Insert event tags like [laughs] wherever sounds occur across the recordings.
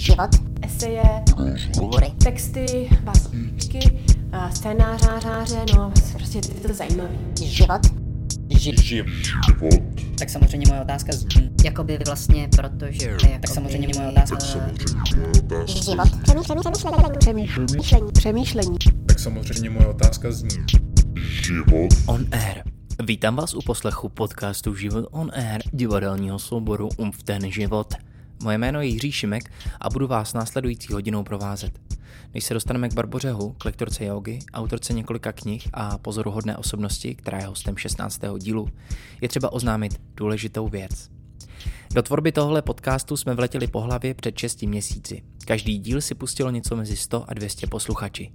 život, eseje, hovory, texty, básničky, a scénářáře, no prostě je to zajímavé. život, Tak samozřejmě moje otázka zní, Jakoby vlastně, protože... Jakoby, tak samozřejmě moje otázka život, přemýšlení, přemýšlení, přemýšlení, Přemýšlení. Tak samozřejmě moje otázka zní. On Air. Vítám vás u poslechu podcastu Život on Air divadelního souboru Umf ten život. Moje jméno je Jiří Šimek a budu vás následující hodinou provázet. Než se dostaneme k Barboře Hu, k lektorce jogy, autorce několika knih a pozoruhodné osobnosti, která je hostem 16. dílu, je třeba oznámit důležitou věc. Do tvorby tohle podcastu jsme vletěli po hlavě před 6 měsíci. Každý díl si pustilo něco mezi 100 a 200 posluchači.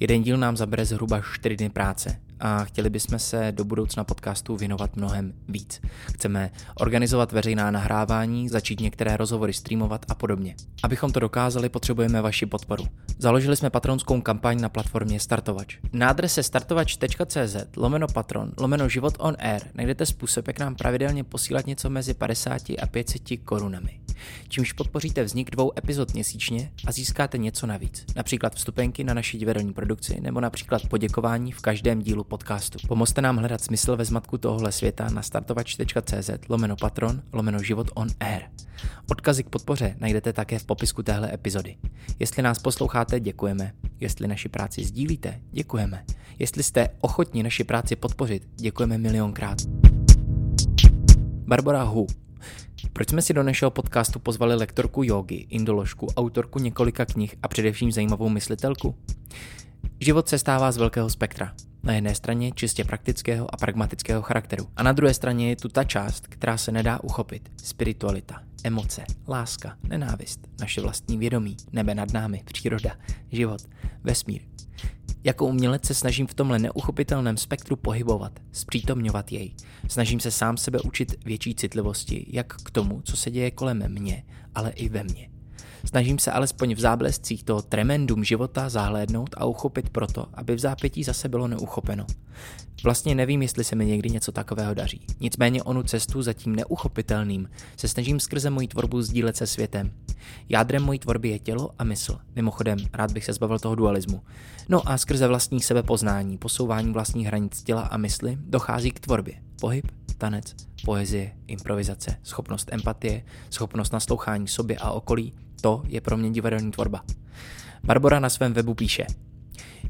Jeden díl nám zabere zhruba 4 dny práce a chtěli bychom se do budoucna podcastu věnovat mnohem víc. Chceme organizovat veřejná nahrávání, začít některé rozhovory streamovat a podobně. Abychom to dokázali, potřebujeme vaši podporu. Založili jsme patronskou kampaň na platformě Startovač. Na adrese startovač.cz lomeno patron lomeno život on air najdete způsob, jak nám pravidelně posílat něco mezi 50 a 500 korunami. Čímž podpoříte vznik dvou epizod měsíčně a získáte něco navíc. Například vstupenky na naši divadelní produkci nebo například poděkování v každém dílu podcastu. Pomozte nám hledat smysl ve zmatku tohohle světa na startovač.cz lomeno patron lomeno život on air. Odkazy k podpoře najdete také v popisku téhle epizody. Jestli nás posloucháte, děkujeme. Jestli naši práci sdílíte, děkujeme. Jestli jste ochotni naši práci podpořit, děkujeme milionkrát. Barbara Hu. Proč jsme si do našeho podcastu pozvali lektorku jogy, indoložku, autorku několika knih a především zajímavou myslitelku? Život se stává z velkého spektra. Na jedné straně čistě praktického a pragmatického charakteru. A na druhé straně je tu ta část, která se nedá uchopit. Spiritualita, emoce, láska, nenávist, naše vlastní vědomí, nebe nad námi, příroda, život, vesmír. Jako umělec se snažím v tomhle neuchopitelném spektru pohybovat, zpřítomňovat jej. Snažím se sám sebe učit větší citlivosti, jak k tomu, co se děje kolem mě, ale i ve mně. Snažím se alespoň v záblescích toho tremendum života zahlédnout a uchopit proto, aby v zápětí zase bylo neuchopeno. Vlastně nevím, jestli se mi někdy něco takového daří. Nicméně onu cestu za tím neuchopitelným se snažím skrze moji tvorbu sdílet se světem. Jádrem mojí tvorby je tělo a mysl. Mimochodem, rád bych se zbavil toho dualismu. No a skrze vlastní sebepoznání, posouvání vlastních hranic těla a mysli dochází k tvorbě. Pohyb, tanec, poezie, improvizace, schopnost empatie, schopnost naslouchání sobě a okolí, to je pro mě divadelní tvorba. Barbara na svém webu píše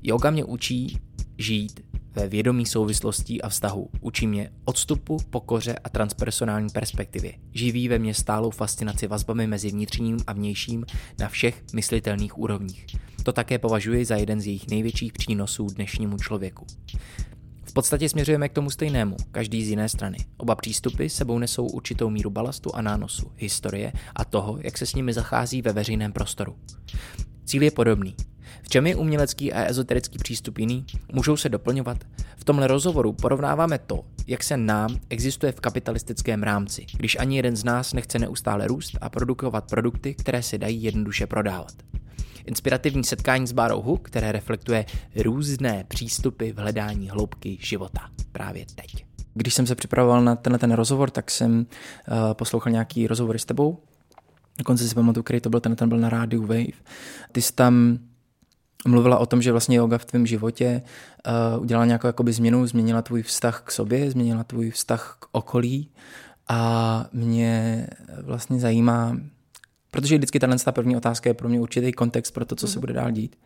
Yoga mě učí žít ve vědomí souvislostí a vztahu. Učí mě odstupu, pokoře a transpersonální perspektivě. Živí ve mně stálou fascinaci vazbami mezi vnitřním a vnějším na všech myslitelných úrovních. To také považuji za jeden z jejich největších přínosů dnešnímu člověku. V podstatě směřujeme k tomu stejnému, každý z jiné strany. Oba přístupy sebou nesou určitou míru balastu a nánosu, historie a toho, jak se s nimi zachází ve veřejném prostoru. Cíl je podobný. V čem je umělecký a ezoterický přístup jiný? Můžou se doplňovat? V tomhle rozhovoru porovnáváme to, jak se nám existuje v kapitalistickém rámci, když ani jeden z nás nechce neustále růst a produkovat produkty, které se dají jednoduše prodávat. Inspirativní setkání s Bárou Hu, které reflektuje různé přístupy v hledání hloubky života právě teď. Když jsem se připravoval na tenhle ten rozhovor, tak jsem uh, poslouchal nějaký rozhovor s tebou. Dokonce si pamatuju, který to byl, ten, ten byl na rádiu Wave. Ty jsi tam mluvila o tom, že vlastně yoga v tvém životě uh, udělala nějakou jakoby změnu, změnila tvůj vztah k sobě, změnila tvůj vztah k okolí a mě vlastně zajímá, protože vždycky tahle ta první otázka je pro mě určitý kontext pro to, co se bude dál dít,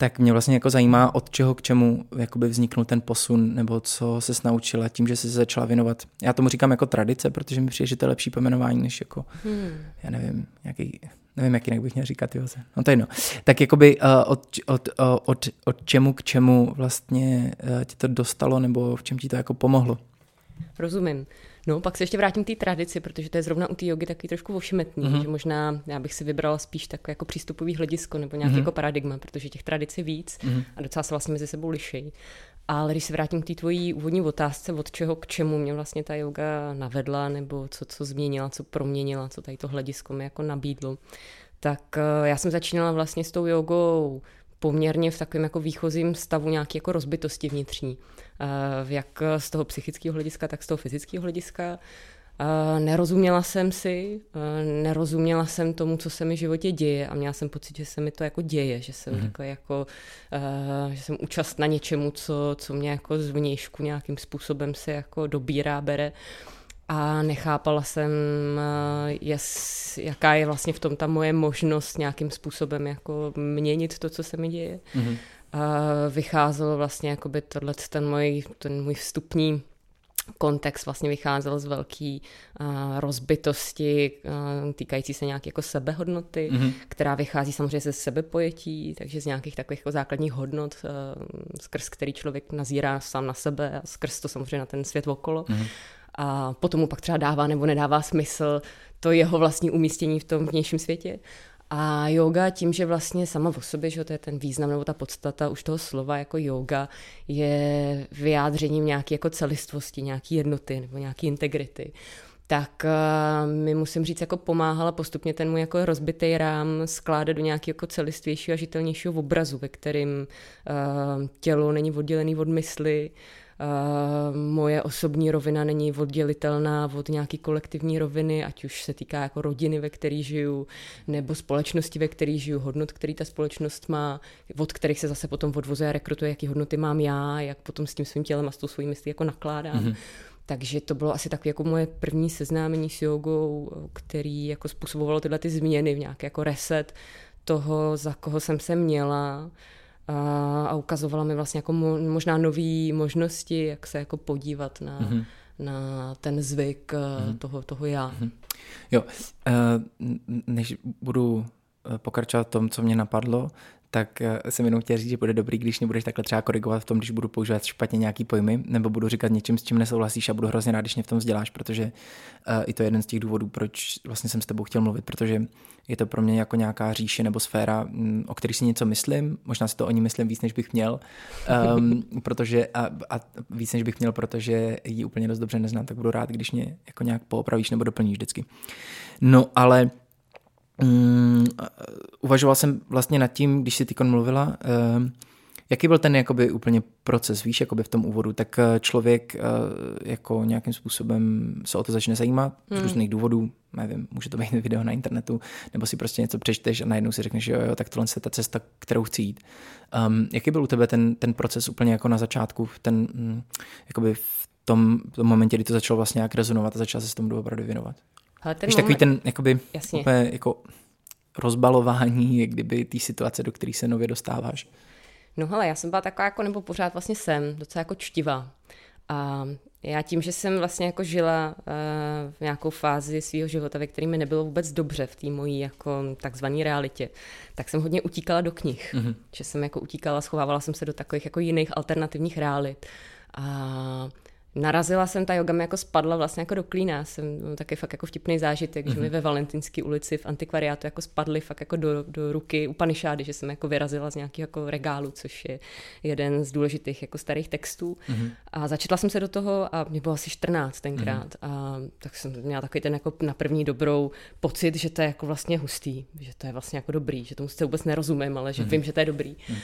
tak mě vlastně jako zajímá, od čeho k čemu jakoby vzniknul ten posun, nebo co se naučila tím, že se začala věnovat. Já tomu říkám jako tradice, protože mi přijde, že to je lepší pojmenování, než jako, hmm. já nevím, nějaký, nevím, jak jinak bych měl říkat, jo. No to je jedno. Tak jakoby uh, od, od, uh, od, od čemu k čemu vlastně uh, tě to dostalo, nebo v čem ti to jako pomohlo? Rozumím. No, pak se ještě vrátím k té tradici, protože to je zrovna u té jogy taky trošku ošemetný, mm-hmm. že možná já bych si vybrala spíš tak jako přístupový hledisko nebo nějaký mm-hmm. jako paradigma, protože těch tradic je víc mm-hmm. a docela se vlastně mezi sebou liší. Ale když se vrátím k té tvojí úvodní otázce, od čeho k čemu mě vlastně ta yoga navedla, nebo co, co změnila, co proměnila, co tady to hledisko mi jako nabídlo, tak já jsem začínala vlastně s tou jogou poměrně v takovém jako výchozím stavu nějaké jako rozbitosti vnitřní. Jak z toho psychického hlediska, tak z toho fyzického hlediska. Uh, nerozuměla jsem si, uh, nerozuměla jsem tomu, co se mi v životě děje a měla jsem pocit, že se mi to jako děje, že jsem mm. jako, uh, že jsem účast na něčemu, co, co mě jako zvnějšku nějakým způsobem se jako dobírá, bere a nechápala jsem, jas, jaká je vlastně v tom ta moje možnost nějakým způsobem jako měnit to, co se mi děje. Mm-hmm. vycházelo vlastně jakoby tohle, ten můj, ten můj vstupní kontext vlastně vycházel z velké uh, rozbitosti uh, týkající se nějaké jako sebehodnoty, mm-hmm. která vychází samozřejmě ze sebepojetí, takže z nějakých takových jako základních hodnot, uh, skrz který člověk nazírá sám na sebe a skrz to samozřejmě na ten svět okolo. Mm-hmm. A potom mu pak třeba dává nebo nedává smysl to jeho vlastní umístění v tom vnějším světě. A yoga tím, že vlastně sama o sobě, že to je ten význam nebo ta podstata už toho slova jako yoga, je vyjádřením nějaké jako celistvosti, nějaké jednoty nebo nějaké integrity tak uh, mi musím říct, jako pomáhala postupně ten můj jako rozbitý rám skládat do nějakého jako celistvějšího a žitelnějšího obrazu, ve kterým uh, tělo není oddělený od mysli, Uh, moje osobní rovina není oddělitelná od nějaké kolektivní roviny, ať už se týká jako rodiny, ve které žiju, nebo společnosti, ve které žiju, hodnot, který ta společnost má, od kterých se zase potom odvozuje a rekrutuje, jaký hodnoty mám já, jak potom s tím svým tělem a s tou svojí myslí jako nakládám. Mm-hmm. Takže to bylo asi takové jako moje první seznámení s jogou, který jako způsobovalo tyhle ty změny v nějaký jako reset toho, za koho jsem se měla, a ukazovala mi vlastně jako možná nové možnosti, jak se jako podívat na, mm-hmm. na ten zvyk mm-hmm. toho, toho já. Mm-hmm. Jo, eh, než budu eh, pokračovat v tom, co mě napadlo, tak eh, jsem jenom chtěl říct, že bude dobrý, když mě budeš takhle třeba korigovat v tom, když budu používat špatně nějaký pojmy, nebo budu říkat něčím, s čím nesouhlasíš a budu hrozně rád, když mě v tom vzděláš, protože uh, i to je jeden z těch důvodů, proč vlastně jsem s tebou chtěl mluvit, protože je to pro mě jako nějaká říše nebo sféra, mm, o který si něco myslím, možná si to o ní myslím víc, než bych měl, um, [laughs] protože a, a víc, než bych měl, protože ji úplně dost dobře neznám, tak budu rád, když mě jako nějak poopravíš nebo doplníš vždycky. No ale um, uvažoval jsem vlastně nad tím, když si ty mluvila, um, Jaký byl ten jakoby úplně proces, víš, jakoby v tom úvodu, tak eh, člověk eh, jako nějakým způsobem se o to začne zajímat z hmm. různých důvodů, nevím, může to být [laughs] video na internetu, nebo si prostě něco přečteš a najednou si řekneš, jo, jo, tak tohle je ta cesta, kterou chci jít. Um, jaký byl u tebe ten, ten proces úplně jako na začátku, ten, mm, jakoby v tom, tom momentě, kdy to začalo vlastně jak rezonovat a začal se s tomu doopravdy věnovat? Ale ten Víš, moment... takový ten, jakoby, Jasně. úplně jako rozbalování, jak kdyby té situace, do které se nově dostáváš. No hele, já jsem byla taková jako, nebo pořád vlastně jsem, docela jako čtivá. A já tím, že jsem vlastně jako žila uh, v nějakou fázi svého života, ve který mi nebylo vůbec dobře v té mojí jako takzvané realitě, tak jsem hodně utíkala do knih. Mm-hmm. Že jsem jako utíkala, schovávala jsem se do takových jako jiných alternativních realit. A narazila jsem, ta yoga mi jako spadla vlastně jako do klína, jsem no, taky fakt jako vtipný zážitek, mm-hmm. že mi mhm. ve Valentinské ulici v antikvariátu jako spadly fakt jako do, do ruky upanišády, že jsem jako vyrazila z nějakého jako regálu, což je jeden z důležitých jako starých textů mm-hmm. a začetla jsem se do toho a mě bylo asi 14 tenkrát mm-hmm. a tak jsem měla takový ten jako na první dobrou pocit, že to je jako vlastně hustý, že to je vlastně jako dobrý, že tomu se vůbec nerozumím, ale že mm-hmm. vím, že to je dobrý. Mm-hmm.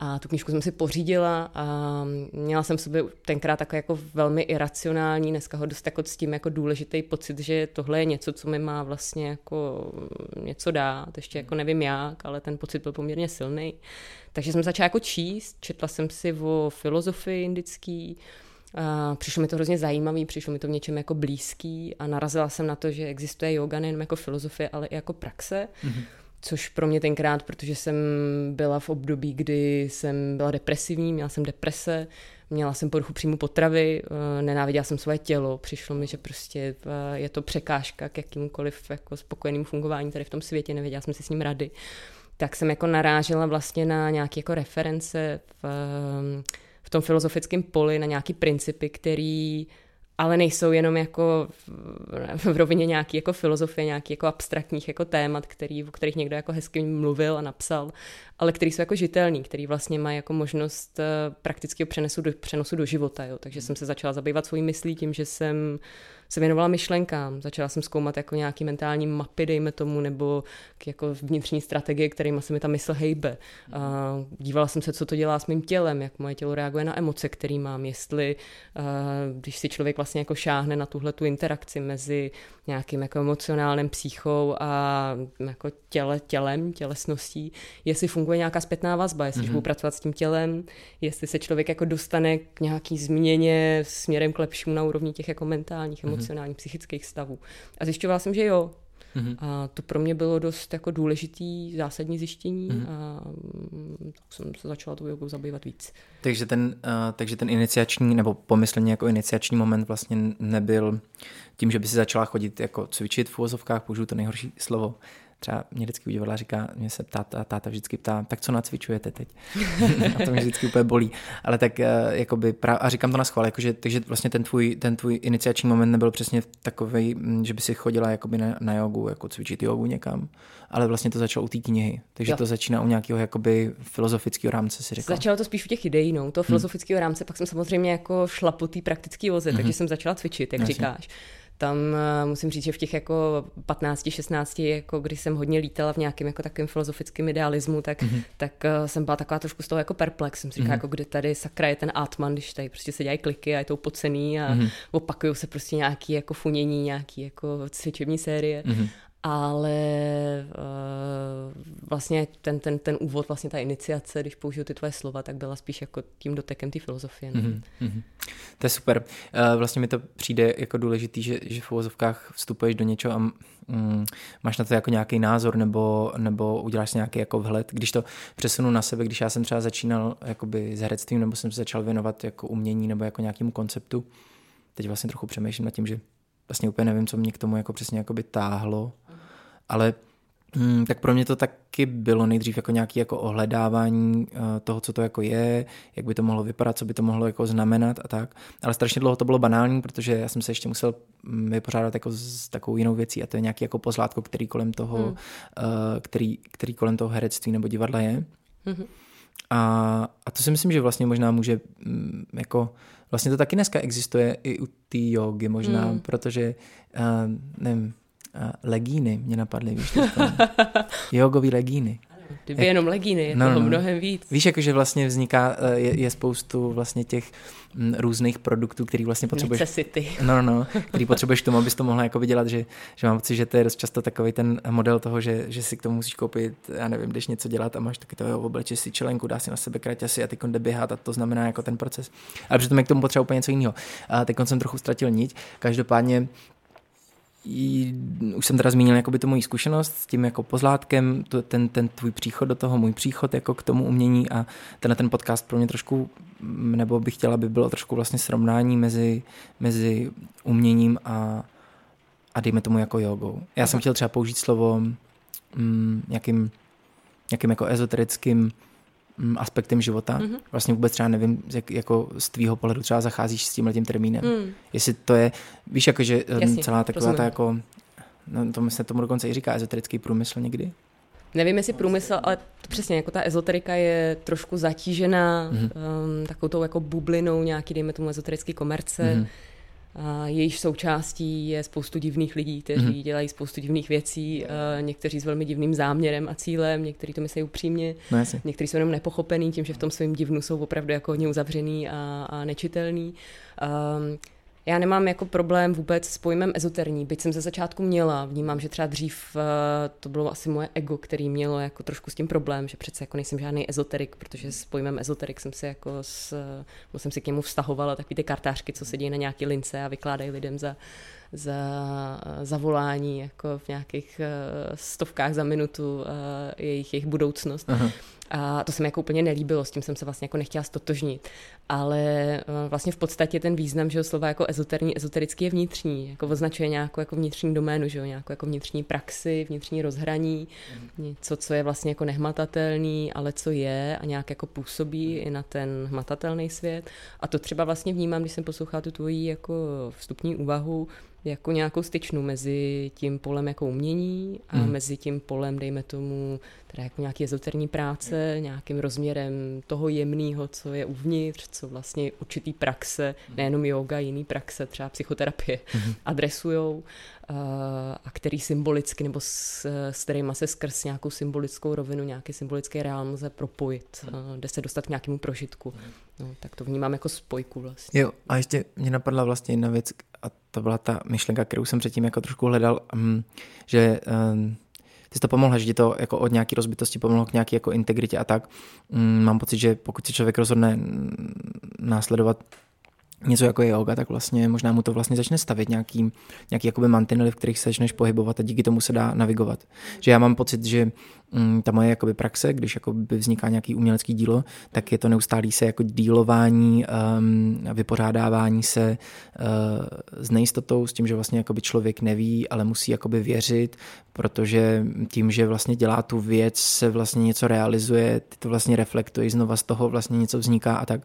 A tu knížku jsem si pořídila a měla jsem v sobě tenkrát takový jako velmi iracionální, dneska ho dost jako s tím jako důležitý pocit, že tohle je něco, co mi má vlastně jako něco dát, ještě jako nevím jak, ale ten pocit byl poměrně silný. Takže jsem začala jako číst, četla jsem si o filozofii indický, a přišlo mi to hrozně zajímavý, přišlo mi to v něčem jako blízký a narazila jsem na to, že existuje yoga nejen jako filozofie, ale i jako praxe. Mm-hmm což pro mě tenkrát, protože jsem byla v období, kdy jsem byla depresivní, měla jsem deprese, měla jsem poruchu příjmu potravy, eh, nenáviděla jsem svoje tělo, přišlo mi, že prostě eh, je to překážka k jakýmkoliv jako spokojeným fungování tady v tom světě, nevěděla jsem si s ním rady. Tak jsem jako narážela vlastně na nějaké jako reference v, eh, v tom filozofickém poli, na nějaké principy, který ale nejsou jenom jako v, v rovině nějaký jako filozofie, nějaký jako abstraktních jako témat, který, o kterých někdo jako hezky mluvil a napsal, ale který jsou jako žitelný, který vlastně má jako možnost eh, praktického přenosu do, přenosu do života. Jo. Takže jsem se začala zabývat svojí myslí tím, že jsem se věnovala myšlenkám. Začala jsem zkoumat jako nějaký mentální mapy, dejme tomu, nebo jako vnitřní strategie, kterými se mi ta mysl hejbe. A dívala jsem se, co to dělá s mým tělem, jak moje tělo reaguje na emoce, které mám, jestli když si člověk vlastně jako šáhne na tuhle tu interakci mezi nějakým jako emocionálním psychou a jako těle, tělem, tělesností, jestli funguje nějaká zpětná vazba, jestli mm-hmm. budu pracovat s tím tělem, jestli se člověk jako dostane k nějaký změně směrem k lepšímu na úrovni těch jako mentálních, mm-hmm. emocionálních, psychických stavů. A zjišťovala jsem, že jo, Mm-hmm. A to pro mě bylo dost jako důležitý, zásadní zjištění mm-hmm. a mm, tak jsem se začala tou jogou zabývat víc. Takže ten, uh, takže ten iniciační, nebo pomyslně jako iniciační moment vlastně nebyl tím, že by si začala chodit jako cvičit v úvozovkách, použiju to nejhorší slovo, třeba mě vždycky udivila, říká, mě se táta, táta vždycky ptá, tak co nacvičujete teď? [laughs] a to mě vždycky úplně bolí. Ale tak uh, jakoby, prav, a říkám to na schvál, jakože, takže vlastně ten tvůj, ten tvůj iniciační moment nebyl přesně takový, mm, že by si chodila jakoby na, na jogu, jako cvičit jogu někam, ale vlastně to začalo u té knihy. Takže jo. to začíná u nějakého jakoby filozofického rámce, si říkal. Začalo to spíš u těch ideí, no, toho hm. filozofického hmm. rámce, pak jsem samozřejmě jako šla po té praktické voze, hmm. takže jsem začala cvičit, jak Jasně. říkáš tam uh, musím říct, že v těch jako 15, 16, jako když jsem hodně lítala v nějakém jako takovém filozofickém idealismu, tak, mm-hmm. tak uh, jsem byla taková trošku z toho jako perplex. Jsem si říkala, mm-hmm. jako kde tady sakra je ten Atman, když tady prostě se dělají kliky a je to upocený a mm-hmm. opakují se prostě nějaký jako funění, nějaký jako cvičební série. Mm-hmm ale uh, vlastně ten, ten, ten úvod, vlastně ta iniciace, když použiju ty tvoje slova, tak byla spíš jako tím dotekem té filozofie. Mm-hmm. To je super. Uh, vlastně mi to přijde jako důležitý, že, že v uvozovkách vstupuješ do něčeho a mm, máš na to jako nějaký názor nebo, nebo uděláš nějaký jako vhled. Když to přesunu na sebe, když já jsem třeba začínal jakoby s herectvím nebo jsem se začal věnovat jako umění nebo jako nějakému konceptu, teď vlastně trochu přemýšlím nad tím, že vlastně úplně nevím, co mě k tomu jako přesně jakoby táhlo, ale Hmm, tak pro mě to taky bylo nejdřív jako nějaké jako ohledávání uh, toho, co to jako je, jak by to mohlo vypadat, co by to mohlo jako znamenat a tak. Ale strašně dlouho to bylo banální, protože já jsem se ještě musel mm, vypořádat jako s takovou jinou věcí a to je nějaký jako pozlátko, který kolem toho, hmm. uh, který, který kolem toho herectví nebo divadla je. Hmm. A, a to si myslím, že vlastně možná může mm, jako vlastně to taky dneska existuje i u té jogy možná, hmm. protože uh, nevím, legíny mě napadly, víš, [laughs] jogový legíny. Kdyby Jak, jenom legíny, je no, toho no. mnohem víc. Víš, jakože vlastně vzniká, eh, je, je spoustu vlastně těch mm, různých produktů, který vlastně potřebuješ. Necessity. No, no, no, který potřebuješ k tomu, abys to mohla jako vydělat, že, že mám pocit, že to je dost často takový ten model toho, že, že si k tomu musíš koupit, já nevím, když něco dělat a máš taky toho, obleče si čelenku, dá si na sebe kraťasy a ty jde běhat a to znamená jako ten proces. Ale přitom je k tomu potřeba úplně něco jiného. A teď jsem trochu ztratil niť. Každopádně už jsem teda zmínil jakoby to moji zkušenost s tím jako pozlátkem, to, ten, ten tvůj příchod do toho, můj příchod jako k tomu umění a tenhle ten podcast pro mě trošku, nebo bych chtěla, aby bylo trošku vlastně srovnání mezi, mezi uměním a, a dejme tomu jako jogou. Já jsem chtěl třeba použít slovo mm, nějakým, nějakým jako ezoterickým aspektem života. Mm-hmm. Vlastně vůbec třeba nevím, jak jako z tvýho pohledu třeba zacházíš s tímhle tím termínem. Mm. Jestli to je, víš, jako, že um, Jasně, celá taková rozumím. ta jako, no, to se tomu dokonce i říká ezoterický průmysl někdy. Nevím, jestli průmysl, ale to přesně, jako ta ezoterika je trošku zatížená mm-hmm. um, takovou tou jako bublinou nějaký, dejme tomu, ezoterický komerce. Mm-hmm jejíž součástí je spoustu divných lidí, kteří mm-hmm. dělají spoustu divných věcí, někteří s velmi divným záměrem a cílem, někteří to myslí upřímně, no, někteří jsou jenom nepochopený tím, že v tom svém divnu jsou opravdu jako hodně uzavřený a, a nečitelný. Um, já nemám jako problém vůbec s pojmem ezoterní, byť jsem ze začátku měla, vnímám, že třeba dřív eh, to bylo asi moje ego, který mělo jako trošku s tím problém, že přece jako nejsem žádný ezoterik, protože s pojmem ezoterik jsem si jako s, jsem si k němu vztahovala takový ty kartářky, co sedí na nějaký lince a vykládají lidem za, za zavolání jako v nějakých stovkách za minutu jejich, jejich budoucnost. Aha. A to se mi jako úplně nelíbilo, s tím jsem se vlastně jako nechtěla stotožnit. Ale uh, vlastně v podstatě ten význam, že slova jako ezoterní, ezoterický je vnitřní, jako označuje nějakou jako vnitřní doménu, že jo, nějakou jako vnitřní praxi, vnitřní rozhraní, mm. něco, co je vlastně jako nehmatatelný, ale co je a nějak jako působí i na ten hmatatelný svět. A to třeba vlastně vnímám, když jsem poslouchala tu tvoji jako vstupní úvahu, jako nějakou styčnu mezi tím polem jako umění a mm. mezi tím polem, dejme tomu, teda jako nějaký ezoterní práce tradice, nějakým rozměrem toho jemného, co je uvnitř, co vlastně určitý praxe, nejenom yoga, jiný praxe, třeba psychoterapie, mm-hmm. adresujou a který symbolicky nebo s, s kterýma se skrz nějakou symbolickou rovinu, nějaký symbolický reál lze propojit, hmm. jde se dostat k nějakému prožitku. No, tak to vnímám jako spojku vlastně. Jo, a ještě mě napadla vlastně jedna věc, a to byla ta myšlenka, kterou jsem předtím jako trošku hledal, um, že um, jsi to pomohla, že to jako od nějaké rozbitosti pomohlo k nějaké jako integritě a tak. Um, mám pocit, že pokud se člověk rozhodne následovat něco jako je yoga, tak vlastně možná mu to vlastně začne stavit nějaký, nějaký jakoby mantinely, v kterých se začneš pohybovat a díky tomu se dá navigovat. Že já mám pocit, že mm, ta moje jakoby praxe, když jakoby vzniká nějaký umělecký dílo, tak je to neustálý se jako dílování, um, vypořádávání se uh, s nejistotou, s tím, že vlastně jakoby člověk neví, ale musí jakoby věřit, protože tím, že vlastně dělá tu věc, se vlastně něco realizuje, ty to vlastně reflektuje, znova z toho vlastně něco vzniká a tak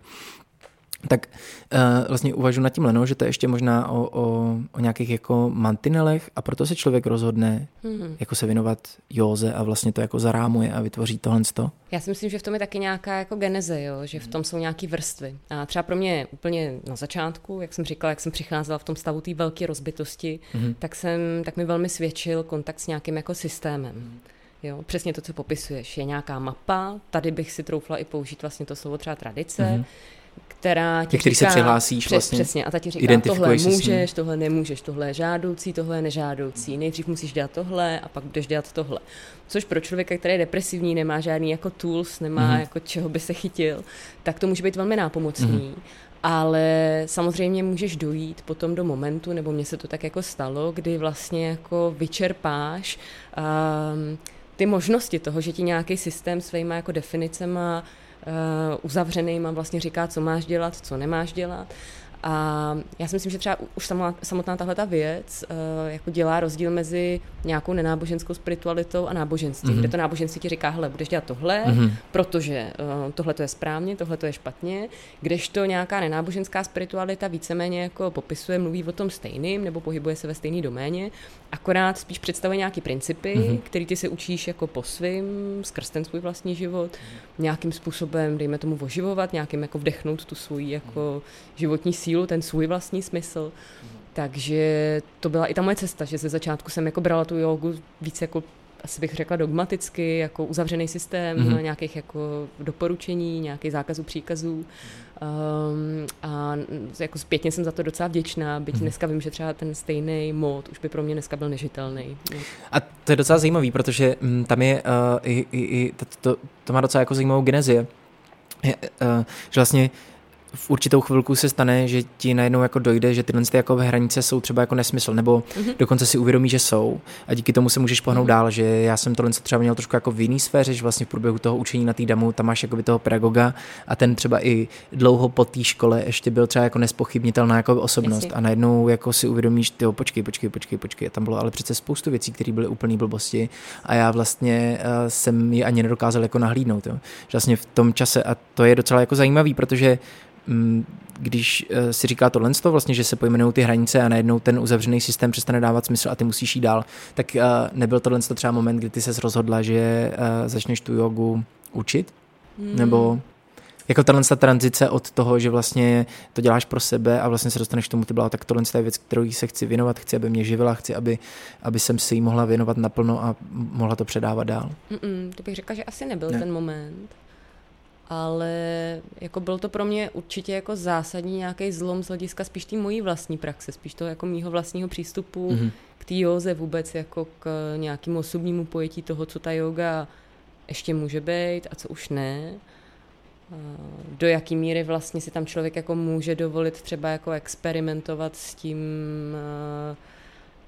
tak uh, vlastně uvažuji nad tím lenou, že to je ještě možná o, o, o nějakých jako mantinelech a proto se člověk rozhodne mm-hmm. jako se věnovat józe a vlastně to jako zarámuje a vytvoří tohle. Já si myslím, že v tom je taky nějaká jako geneze, jo? že v tom jsou nějaké vrstvy. A třeba pro mě úplně na začátku, jak jsem říkala, jak jsem přicházela v tom stavu té velké rozbitosti, mm-hmm. tak, jsem, tak mi velmi svědčil kontakt s nějakým jako systémem. Jo, přesně to, co popisuješ. Je nějaká mapa, tady bych si troufla i použít vlastně to slovo třeba tradice, mm-hmm která ti který říká, se přihlásíš přes, vlastně. Přesně, a ta ti říká, tohle můžeš, tohle nemůžeš, tohle je žádoucí, tohle je nežádoucí, nejdřív musíš dělat tohle a pak budeš dělat tohle. Což pro člověka, který je depresivní, nemá žádný jako tools, nemá mm-hmm. jako čeho by se chytil, tak to může být velmi nápomocný. Mm-hmm. Ale samozřejmě můžeš dojít potom do momentu, nebo mně se to tak jako stalo, kdy vlastně jako vyčerpáš um, ty možnosti toho, že ti nějaký systém svýma jako definicema uzavřenýma vlastně říká, co máš dělat, co nemáš dělat. A já si myslím, že třeba už samotná, samotná tahle ta věc uh, jako dělá rozdíl mezi nějakou nenáboženskou spiritualitou a náboženstvím, mm-hmm. kde to náboženství ti říká, hele, budeš dělat tohle, mm-hmm. protože uh, tohle to je správně, tohle to je špatně, kdežto nějaká nenáboženská spiritualita víceméně jako popisuje, mluví o tom stejným nebo pohybuje se ve stejné doméně, akorát spíš představuje nějaký principy, mm-hmm. který ty se učíš jako po svým, skrz ten svůj vlastní život, nějakým způsobem, dejme tomu, oživovat, nějakým jako vdechnout tu svůj jako životní sílu sílu, ten svůj vlastní smysl. Takže to byla i ta moje cesta, že ze začátku jsem jako brala tu jogu víc jako asi bych řekla dogmaticky, jako uzavřený systém mm-hmm. nějakých jako doporučení, nějakých zákazů, příkazů. Um, a jako zpětně jsem za to docela vděčná, byť mm-hmm. dneska vím, že třeba ten stejný mod už by pro mě dneska byl nežitelný. A to je docela zajímavý, protože m, tam je uh, i, i, i to, to, to má docela jako zajímavou genezi. Je, uh, že vlastně v určitou chvilku se stane, že ti najednou jako dojde, že tyhle ty jako hranice jsou třeba jako nesmysl, nebo mm-hmm. dokonce si uvědomí, že jsou a díky tomu se můžeš pohnout mm-hmm. dál, že já jsem tohle třeba měl trošku jako v jiný sféře, že vlastně v průběhu toho učení na té damu tam máš jako toho pedagoga a ten třeba i dlouho po té škole ještě byl třeba jako nespochybnitelná jako osobnost Jasně. a najednou jako si uvědomíš, ty počkej, počkej, počkej, počkej, tam bylo ale přece spoustu věcí, které byly úplný blbosti a já vlastně uh, jsem je ani nedokázal jako nahlídnout, jo. že vlastně v tom čase a to je docela jako zajímavý, protože když eh, si říká tohle, vlastně, že se pojmenují ty hranice a najednou ten uzavřený systém přestane dávat smysl a ty musíš jít dál, tak eh, nebyl tohle třeba moment, kdy ty se rozhodla, že eh, začneš tu jogu učit? Hmm. Nebo jako tahle ta tranzice od toho, že vlastně to děláš pro sebe a vlastně se dostaneš k tomu, ty byla, tak tohle je věc, kterou se chci věnovat, chci, aby mě živila, chci, aby, aby jsem si ji mohla věnovat naplno a mohla to předávat dál. Mm-mm, to bych řekla, že asi nebyl ne. ten moment ale jako byl to pro mě určitě jako zásadní nějaký zlom z hlediska spíš té mojí vlastní praxe, spíš to jako mýho vlastního přístupu mm-hmm. k té józe vůbec jako k nějakému osobnímu pojetí toho, co ta yoga ještě může být a co už ne. Do jaký míry vlastně si tam člověk jako může dovolit třeba jako experimentovat s tím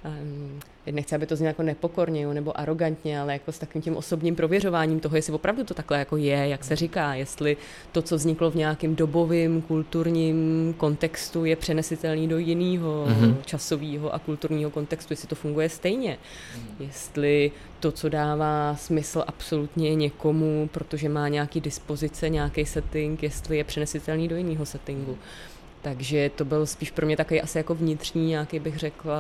um, nechci, aby to znělo jako nepokorně jo, nebo arrogantně, ale jako s takovým tím osobním prověřováním toho, jestli opravdu to takhle jako je, jak se říká, jestli to, co vzniklo v nějakém dobovém kulturním kontextu, je přenesitelný do jiného mm-hmm. časového a kulturního kontextu, jestli to funguje stejně. Mm. Jestli to, co dává smysl absolutně někomu, protože má nějaký dispozice, nějaký setting, jestli je přenesitelný do jiného settingu. Takže to byl spíš pro mě takový asi jako vnitřní nějaký, bych řekla,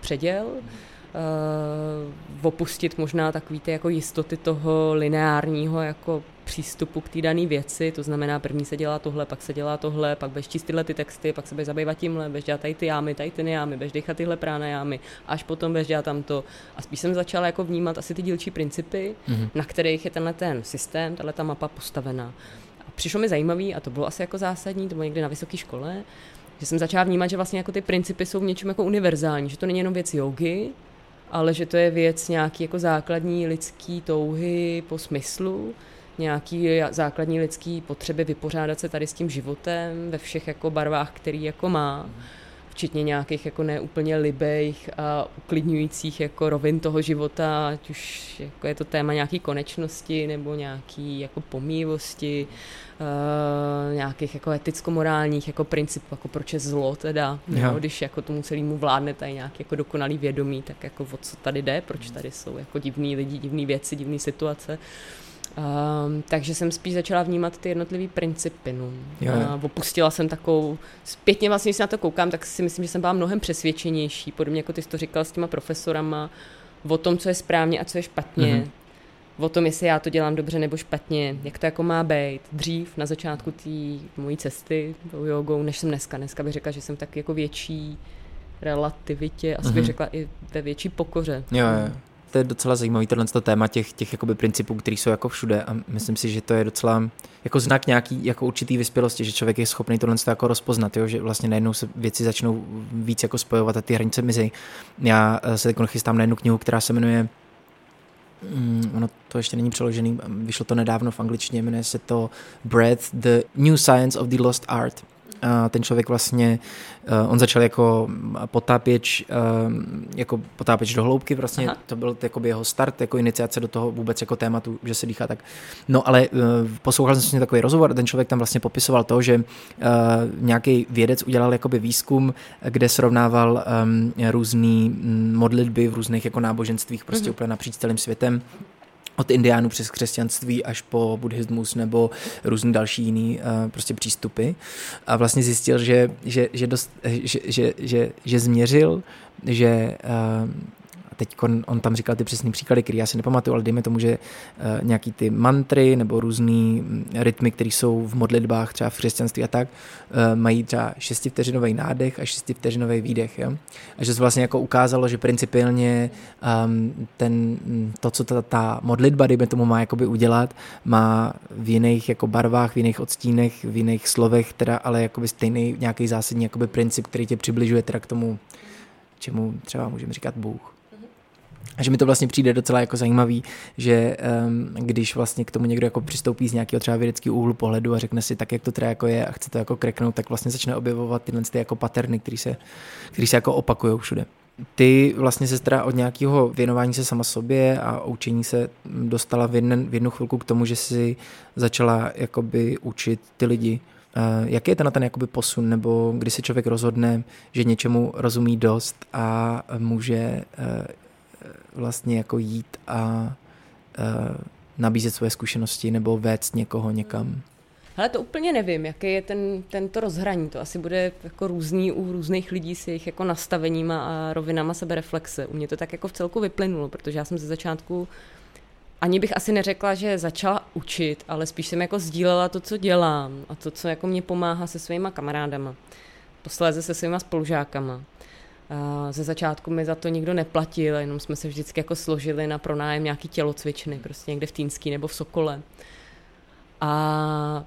předěl. uh, opustit možná takový ty jako jistoty toho lineárního jako přístupu k té dané věci, to znamená první se dělá tohle, pak se dělá tohle, pak budeš číst tyhle ty texty, pak se budeš zabývat tímhle, budeš dělat tady ty jámy, tady ty jámy, budeš dechat tyhle jámy, až potom budeš dělat tamto. A spíš jsem začala jako vnímat asi ty dílčí principy, mm-hmm. na kterých je tenhle ten systém, tahle ta mapa postavená. Přišlo mi zajímavý, a to bylo asi jako zásadní, to bylo někdy na vysoké škole, že jsem začala vnímat, že vlastně jako ty principy jsou v něčem jako univerzální, že to není jenom věc jogy, ale že to je věc nějaký jako základní lidský touhy po smyslu, nějaký základní lidský potřeby vypořádat se tady s tím životem ve všech jako barvách, který jako má, včetně nějakých jako neúplně libejch a uklidňujících jako rovin toho života, ať už jako je to téma nějaký konečnosti nebo nějaký jako pomývosti, uh, nějakých jako eticko-morálních jako principů, jako proč je zlo teda, no, když jako tomu celému vládne tady nějaký jako dokonalý vědomí, tak jako o co tady jde, proč tady jsou jako divní lidi, divné věci, divné situace. Um, takže jsem spíš začala vnímat ty jednotlivé principy. No. A opustila jsem takovou, zpětně vlastně, když se na to koukám, tak si myslím, že jsem byla mnohem přesvědčenější, podobně jako ty jsi to říkal s těma profesorama, o tom, co je správně a co je špatně. Mm-hmm. O tom, jestli já to dělám dobře nebo špatně, jak to jako má být. Dřív, na začátku té mojí cesty tou jogou, než jsem dneska. Dneska bych řekla, že jsem tak jako větší relativitě, asi mm-hmm. bych mhm. řekla i ve větší pokoře. Jo, jo to je docela zajímavý tohle téma těch, těch jakoby principů, které jsou jako všude a myslím si, že to je docela jako znak nějaký jako určitý vyspělosti, že člověk je schopný tohle jako rozpoznat, jo? že vlastně najednou se věci začnou víc jako spojovat a ty hranice mizí. Já eh, se teď chystám na jednu knihu, která se jmenuje Mm, ono to ještě není přeložený, vyšlo to nedávno v angličtině, jmenuje se to Breath, The New Science of the Lost Art ten člověk vlastně, eh, on začal jako potápěč, eh, jako potápěč do hloubky, vlastně Aha. to byl jakoby jeho start, jako iniciace do toho vůbec jako tématu, že se dýchá tak. No ale eh, poslouchal jsem si takový rozhovor, ten člověk tam vlastně popisoval to, že nějaký vědec udělal jakoby výzkum, kde srovnával různé mm, modlitby v různých jako náboženstvích, prostě mm-hmm. úplně napříč celým světem od indiánů přes křesťanství až po buddhismus nebo různé další jiný uh, prostě přístupy. A vlastně zjistil, že, že, že, dost, že, že, že, že změřil, že uh, teď on, on tam říkal ty přesné příklady, které já si nepamatuju, ale dejme tomu, že uh, nějaký ty mantry nebo různý mm, rytmy, které jsou v modlitbách, třeba v křesťanství a tak, uh, mají třeba šestivteřinový nádech a šestivteřinový výdech. Jo? A že se vlastně jako ukázalo, že principiálně um, ten, mm, to, co ta, ta modlitba, dejme tomu, má jakoby udělat, má v jiných jako barvách, v jiných odstínech, v jiných slovech, teda, ale jakoby stejný nějaký zásadní jakoby princip, který tě přibližuje teda k tomu, čemu třeba můžeme říkat Bůh. Že mi to vlastně přijde docela jako zajímavý, že um, když vlastně k tomu někdo jako přistoupí z nějakého třeba vědeckého úhlu pohledu a řekne si tak, jak to teda jako je a chce to jako kreknout, tak vlastně začne objevovat tyhle ty jako paterny, které se, který se jako opakují všude. Ty vlastně se teda od nějakého věnování se sama sobě a učení se dostala v, jeden, v jednu chvilku k tomu, že si začala jakoby učit ty lidi. Uh, jaký je ten, ten jakoby posun, nebo kdy se člověk rozhodne, že něčemu rozumí dost a může uh, vlastně jako jít a uh, nabízet svoje zkušenosti nebo vést někoho někam? Ale to úplně nevím, jaký je ten, tento rozhraní. To asi bude jako různý u různých lidí s jejich jako nastaveníma a rovinama sebereflexe. U mě to tak jako v celku vyplynulo, protože já jsem ze začátku ani bych asi neřekla, že začala učit, ale spíš jsem jako sdílela to, co dělám a to, co jako mě pomáhá se svýma kamarádama. Posléze se svýma spolužákama. Ze začátku mi za to nikdo neplatil, jenom jsme se vždycky jako složili na pronájem nějaký tělocvičny, prostě někde v Týnský nebo v Sokole. A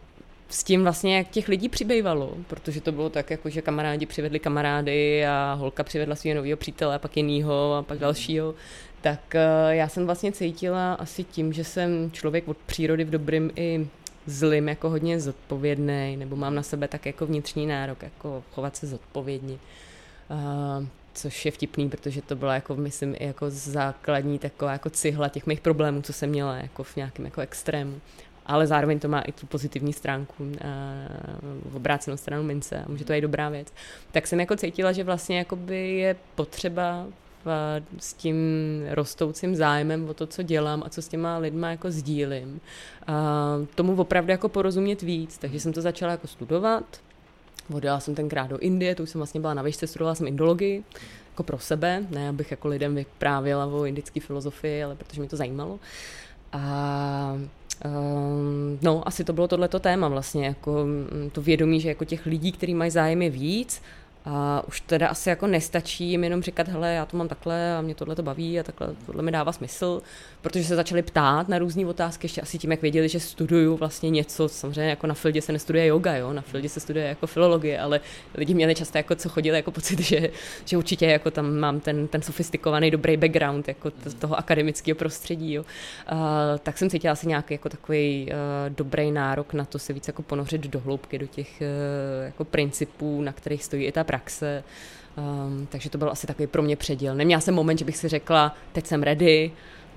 s tím vlastně, jak těch lidí přibývalo, protože to bylo tak, jako že kamarádi přivedli kamarády a holka přivedla svého nového přítele a pak jinýho a pak dalšího, tak eh, já jsem vlastně cítila asi tím, že jsem člověk od přírody v dobrým i zlým jako hodně zodpovědný, nebo mám na sebe tak jako vnitřní nárok, jako chovat se zodpovědně. Uh, což je vtipný, protože to byla jako, myslím, jako základní taková jako cihla těch mých problémů, co jsem měla jako v nějakém jako extrému. Ale zároveň to má i tu pozitivní stránku, v obrácenou stranu mince a může to být dobrá věc. Tak jsem jako cítila, že vlastně jakoby je potřeba v, s tím rostoucím zájmem o to, co dělám a co s těma lidma jako sdílím, uh, tomu opravdu jako porozumět víc. Takže jsem to začala jako studovat, Odjela jsem tenkrát do Indie, tu jsem vlastně byla na výšce, studovala jsem indologii, jako pro sebe, ne abych jako lidem vyprávěla o indické filozofii, ale protože mě to zajímalo. A Um, no, asi to bylo tohleto téma vlastně, jako mm, to vědomí, že jako těch lidí, kteří mají zájem je víc a už teda asi jako nestačí jim jenom říkat, hele, já to mám takhle a mě tohle to baví a takhle tohle mi dává smysl, protože se začali ptát na různé otázky, ještě asi tím, jak věděli, že studuju vlastně něco, samozřejmě jako na Fildě se nestuduje yoga, jo, na Fildě se studuje jako filologie, ale lidi měli často jako co chodili jako pocit, že, že určitě jako tam mám ten, ten sofistikovaný dobrý background jako t- toho akademického prostředí, jo. Uh, tak jsem cítila asi nějaký jako takový uh, dobrý nárok na to se víc jako ponořit do hloubky, do těch uh, jako principů, na kterých stojí i ta praxe. Um, takže to byl asi takový pro mě předěl. Neměla jsem moment, že bych si řekla, teď jsem ready,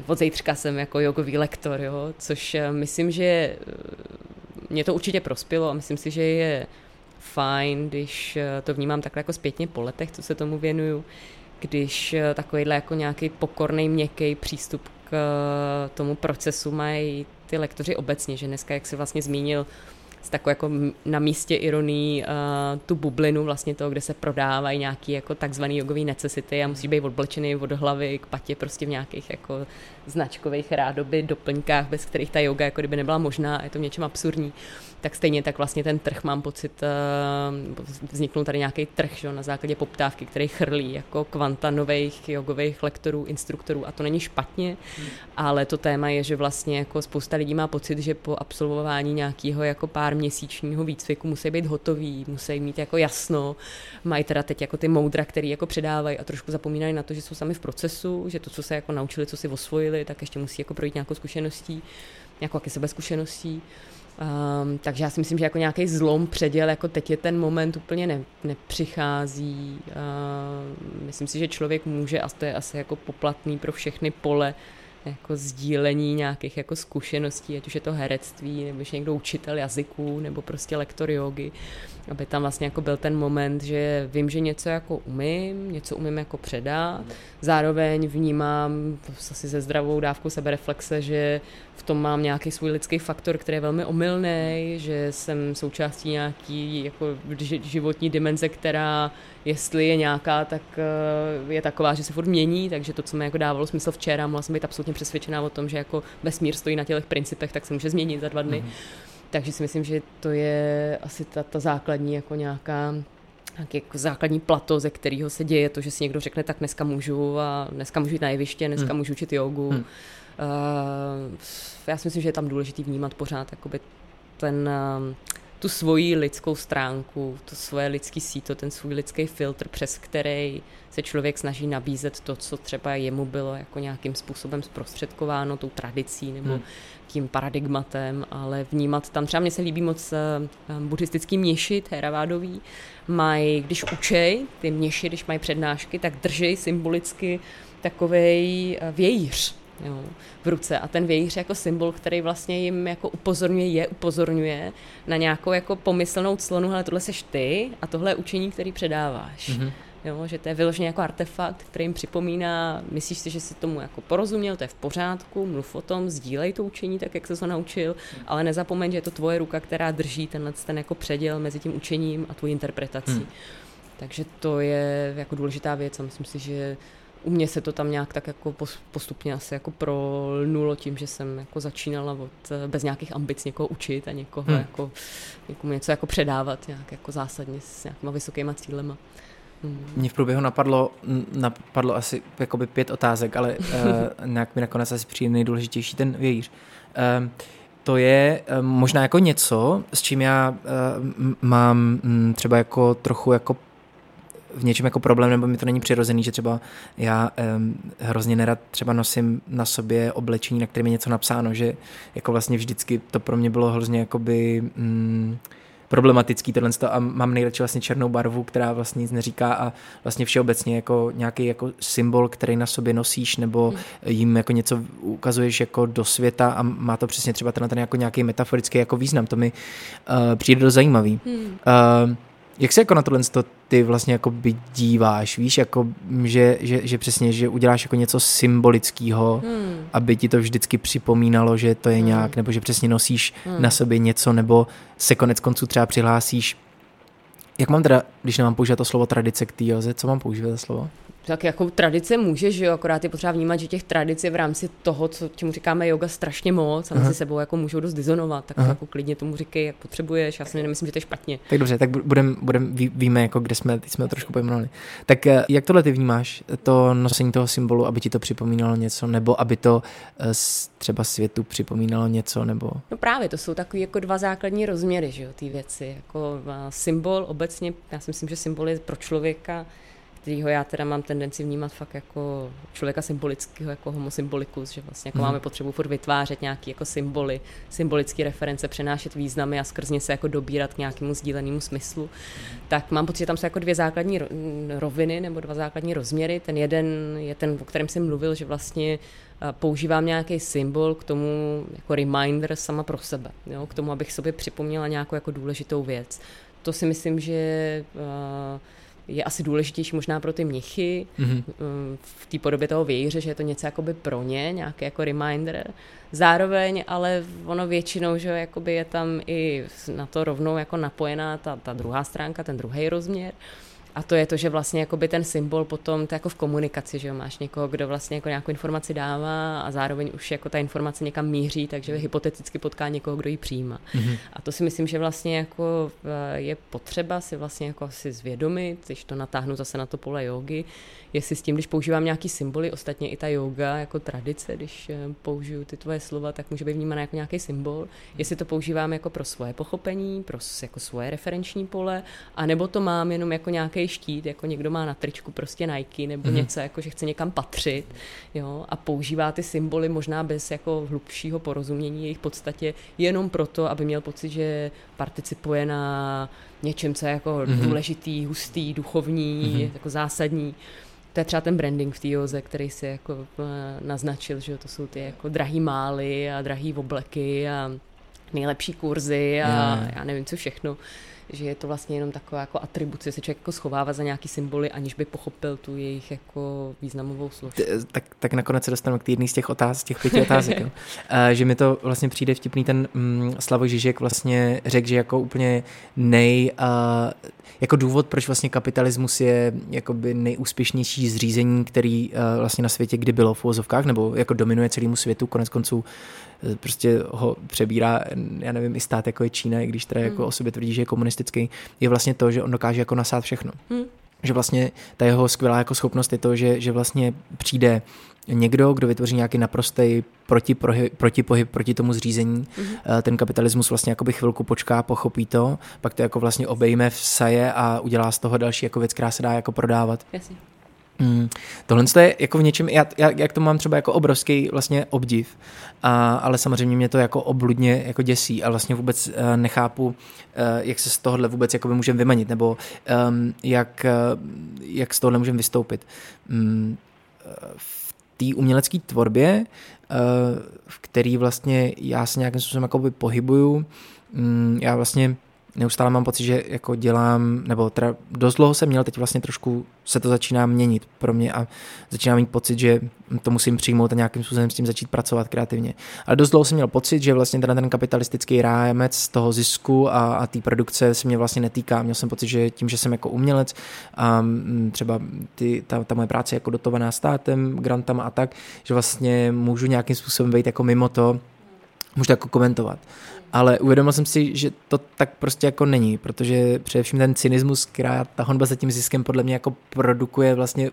od zítřka jsem jako jogový lektor, jo? což uh, myslím, že uh, mě to určitě prospělo a myslím si, že je fajn, když uh, to vnímám takhle jako zpětně po letech, co se tomu věnuju, když takovýhle jako nějaký pokorný, měkký přístup k tomu procesu mají ty lektoři obecně, že dneska, jak si vlastně zmínil, s takovou jako na místě ironí uh, tu bublinu vlastně toho, kde se prodávají nějaký jako takzvaný jogový necessity a musíš být odblečený od hlavy k patě prostě v nějakých jako značkových rádoby, doplňkách, bez kterých ta yoga jako kdyby nebyla možná je to v něčem absurdní. Tak stejně tak vlastně ten trh mám pocit, uh, vzniknul tady nějaký trh že, na základě poptávky, který chrlí jako kvanta nových jogových lektorů, instruktorů a to není špatně, hmm. ale to téma je, že vlastně jako spousta lidí má pocit, že po absolvování nějakého jako pár měsíčního výcviku musí být hotový, musí mít jako jasno, mají teda teď jako ty moudra, který jako předávají a trošku zapomínají na to, že jsou sami v procesu, že to, co se jako naučili, co si osvojili, tak ještě musí jako projít nějakou zkušeností, nějakou jaké sebezkušeností. Um, takže já si myslím, že jako nějaký zlom předěl, jako teď je ten moment úplně ne, nepřichází. Uh, myslím si, že člověk může, a to je asi jako poplatný pro všechny pole, jako sdílení nějakých jako zkušeností, ať už je to herectví, nebo je někdo učitel jazyků, nebo prostě lektor jogy, aby tam vlastně jako byl ten moment, že vím, že něco jako umím, něco umím jako předat, zároveň vnímám asi ze zdravou dávkou sebereflexe, že v tom mám nějaký svůj lidský faktor, který je velmi omylný, že jsem součástí nějaký jako životní dimenze, která jestli je nějaká, tak eh, je taková, že se furt mění, takže to, co mi jako dávalo smysl včera, mohla jsem být absolutně přesvědčená o tom, že jako vesmír stojí na těch principech, tak se může změnit za dva dny. Mm-hmm. Takže si myslím, že to je asi ta, ta základní jako nějaká nějaký jako základní plato, ze kterého se děje to, že si někdo řekne, tak dneska můžu a dneska můžu jít na jeviště, dneska hmm. můžu učit jogu. Hmm. Uh, já si myslím, že je tam důležitý vnímat pořád jakoby ten, uh, tu svoji lidskou stránku, to svoje lidský síto, ten svůj lidský filtr, přes který se člověk snaží nabízet to, co třeba jemu bylo jako nějakým způsobem zprostředkováno tou tradicí nebo hmm. tím paradigmatem, ale vnímat tam, třeba mně se líbí moc uh, buddhistický měši, Theravádový, mají, když učej, ty měši, když mají přednášky, tak držej symbolicky takovej uh, vějíř, jo, v ruce. A ten vějíř jako symbol, který vlastně jim jako upozorňuje, je upozorňuje na nějakou jako pomyslnou clonu, ale tohle seš ty a tohle je učení, který předáváš. Mm-hmm. Jo, že to je vyloženě jako artefakt, který jim připomíná, myslíš si, že si tomu jako porozuměl, to je v pořádku, mluv o tom, sdílej to učení tak, jak se to naučil, ale nezapomeň, že je to tvoje ruka, která drží tenhle ten jako předěl mezi tím učením a tvojí interpretací. Hmm. Takže to je jako důležitá věc a myslím si, že u mě se to tam nějak tak jako postupně asi jako prolnulo tím, že jsem jako začínala od, bez nějakých ambic někoho učit a někoho hmm. jako, někomu něco jako předávat nějak jako zásadně s nějakýma vysokýma cílema. Mně v průběhu napadlo, napadlo asi jakoby pět otázek, ale uh, [laughs] nějak mi nakonec asi přijde nejdůležitější ten vějíř. Uh, to je uh, možná jako něco, s čím já uh, mám um, třeba jako trochu jako v něčem jako problém, nebo mi to není přirozený, že třeba já um, hrozně nerad třeba nosím na sobě oblečení, na kterém je něco napsáno, že jako vlastně vždycky to pro mě bylo hrozně jakoby... Um, problematický tohle a mám nejradši vlastně černou barvu, která vlastně nic neříká a vlastně všeobecně jako nějaký jako symbol, který na sobě nosíš nebo hmm. jim jako něco ukazuješ jako do světa a má to přesně třeba ten, ten jako nějaký metaforický jako význam. To mi uh, přijde dost zajímavý. Hmm. Uh, jak se jako na tohle ty vlastně jako by díváš, víš, jako, že, že, že přesně, že uděláš jako něco symbolického, hmm. aby ti to vždycky připomínalo, že to je hmm. nějak, nebo že přesně nosíš hmm. na sobě něco, nebo se konec konců třeba přihlásíš Jak mám teda, když nemám používat to slovo tradice k joze, co mám používat za slovo? Tak jako tradice může, že jo, akorát je potřeba vnímat, že těch tradic je v rámci toho, co čemu říkáme yoga, strašně moc a mezi sebou jako můžou dost dizonovat, tak Aha. jako klidně tomu říkej, jak potřebuješ, já si nemyslím, že to je špatně. Tak dobře, tak budem, budem ví, víme, jako kde jsme, teď jsme to trošku pojmenovali. Tak eh, jak tohle ty vnímáš, to nosení toho symbolu, aby ti to připomínalo něco, nebo aby to eh, třeba světu připomínalo něco, nebo? No právě, to jsou takový jako dva základní rozměry, že jo, ty věci, jako eh, symbol obecně, já si myslím, že symbol je pro člověka kterýho já teda mám tendenci vnímat fakt jako člověka symbolického, jako homo symbolicus, že vlastně jako mm. máme potřebu furt vytvářet nějaké jako symboly, symbolické reference, přenášet významy a skrz ně se jako dobírat k nějakému sdílenému smyslu. Tak mám pocit, že tam jsou jako dvě základní roviny nebo dva základní rozměry. Ten jeden je ten, o kterém jsem mluvil, že vlastně eh, používám nějaký symbol k tomu jako reminder sama pro sebe, jo? k tomu, abych sobě připomněla nějakou jako důležitou věc. To si myslím, že uh, je asi důležitější možná pro ty mnichy mm-hmm. v té podobě toho vějíře, že je to něco jakoby pro ně, nějaký jako reminder. Zároveň ale ono většinou, že jakoby je tam i na to rovnou jako napojená ta, ta druhá stránka, ten druhý rozměr. A to je to, že vlastně jakoby ten symbol potom, to jako v komunikaci, že jo, máš někoho, kdo vlastně jako nějakou informaci dává a zároveň už jako ta informace někam míří, takže hypoteticky potká někoho, kdo ji přijímá. Mm-hmm. A to si myslím, že vlastně jako eh, je potřeba si vlastně jako si zvědomit, když to natáhnu zase na to pole jogy, jestli s tím, když používám nějaký symboly, ostatně i ta yoga jako tradice, když eh, použiju ty tvoje slova, tak může být vnímána jako nějaký symbol, jestli to používám jako pro svoje pochopení, pro jako svoje referenční pole, anebo to mám jenom jako nějaký štít, jako někdo má na tričku prostě Nike nebo mm-hmm. něco, jako že chce někam patřit, jo, a používá ty symboly možná bez jako hlubšího porozumění jejich podstatě, jenom proto, aby měl pocit, že participuje na něčem, co je jako mm-hmm. důležitý, hustý, duchovní, mm-hmm. jako zásadní to je třeba ten branding v té Joze, který si jako eh, naznačil, že to jsou ty jako drahý mály a drahý obleky a nejlepší kurzy a yeah. já nevím co všechno že je to vlastně jenom taková jako atribuce, se člověk jako schovává za nějaký symboly, aniž by pochopil tu jejich jako významovou složku. Tak, tak nakonec se dostaneme k jedné z těch otázek, těch pěti otázek. jo. A, [laughs] že mi to vlastně přijde vtipný ten mm, Slavoj Žižek vlastně řekl, že jako úplně nej, a, jako důvod, proč vlastně kapitalismus je jakoby nejúspěšnější zřízení, který a, vlastně na světě kdy bylo v uvozovkách, nebo jako dominuje celému světu, konec konců e, prostě ho přebírá, já nevím, i stát jako je Čína, i když teda jako hmm. o sobě tvrdí, že je komunistický, je vlastně to, že on dokáže jako nasát všechno. Hmm. Že vlastně ta jeho skvělá jako schopnost je to, že, že vlastně přijde někdo, kdo vytvoří nějaký naprostý protipohyb, proti tomu zřízení. Mm-hmm. Ten kapitalismus vlastně jakoby chvilku počká, pochopí to, pak to jako vlastně obejme v saje a udělá z toho další jako věc, která se dá jako prodávat. Jasně. Mm, tohle je jako v něčem, já, já, jak to mám třeba jako obrovský vlastně obdiv, a, ale samozřejmě mě to jako obludně jako děsí a vlastně vůbec uh, nechápu, uh, jak se z tohohle vůbec jako můžeme vymanit, nebo um, jak, uh, jak z tohohle můžeme vystoupit. Um, v té umělecké tvorbě, uh, v který vlastně já se nějakým způsobem jakoby pohybuju, um, já vlastně neustále mám pocit, že jako dělám, nebo teda dost dlouho jsem měl, teď vlastně trošku se to začíná měnit pro mě a začínám mít pocit, že to musím přijmout a nějakým způsobem s tím začít pracovat kreativně. Ale dost dlouho jsem měl pocit, že vlastně ten, ten kapitalistický rámec z toho zisku a, a té produkce se mě vlastně netýká. Měl jsem pocit, že tím, že jsem jako umělec a třeba ty, ta, ta moje práce jako dotovaná státem, grantama a tak, že vlastně můžu nějakým způsobem být jako mimo to, můžu to jako komentovat ale uvědomil jsem si, že to tak prostě jako není, protože především ten cynismus, která ta honba za tím ziskem podle mě jako produkuje vlastně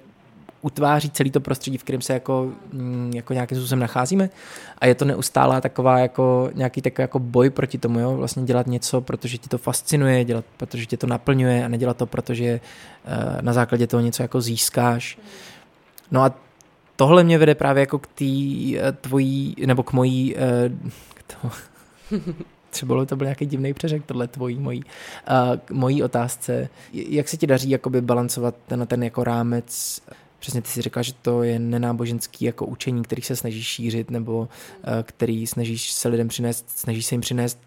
utváří celý to prostředí, v kterém se jako, mm, jako nějakým způsobem nacházíme a je to neustálá taková jako nějaký takový jako boj proti tomu, jo? vlastně dělat něco, protože ti to fascinuje, dělat, protože tě to naplňuje a nedělat to, protože uh, na základě toho něco jako získáš. No a tohle mě vede právě jako k té uh, tvojí, nebo k mojí, uh, k tomu, třeba to byl nějaký divný přeřek, tohle tvojí, mojí, uh, mojí otázce. Jak se ti daří jakoby balancovat ten, ten jako rámec Přesně ty si říkal, že to je nenáboženský jako učení, který se snaží šířit, nebo uh, který snažíš se lidem přinést, snažíš se jim přinést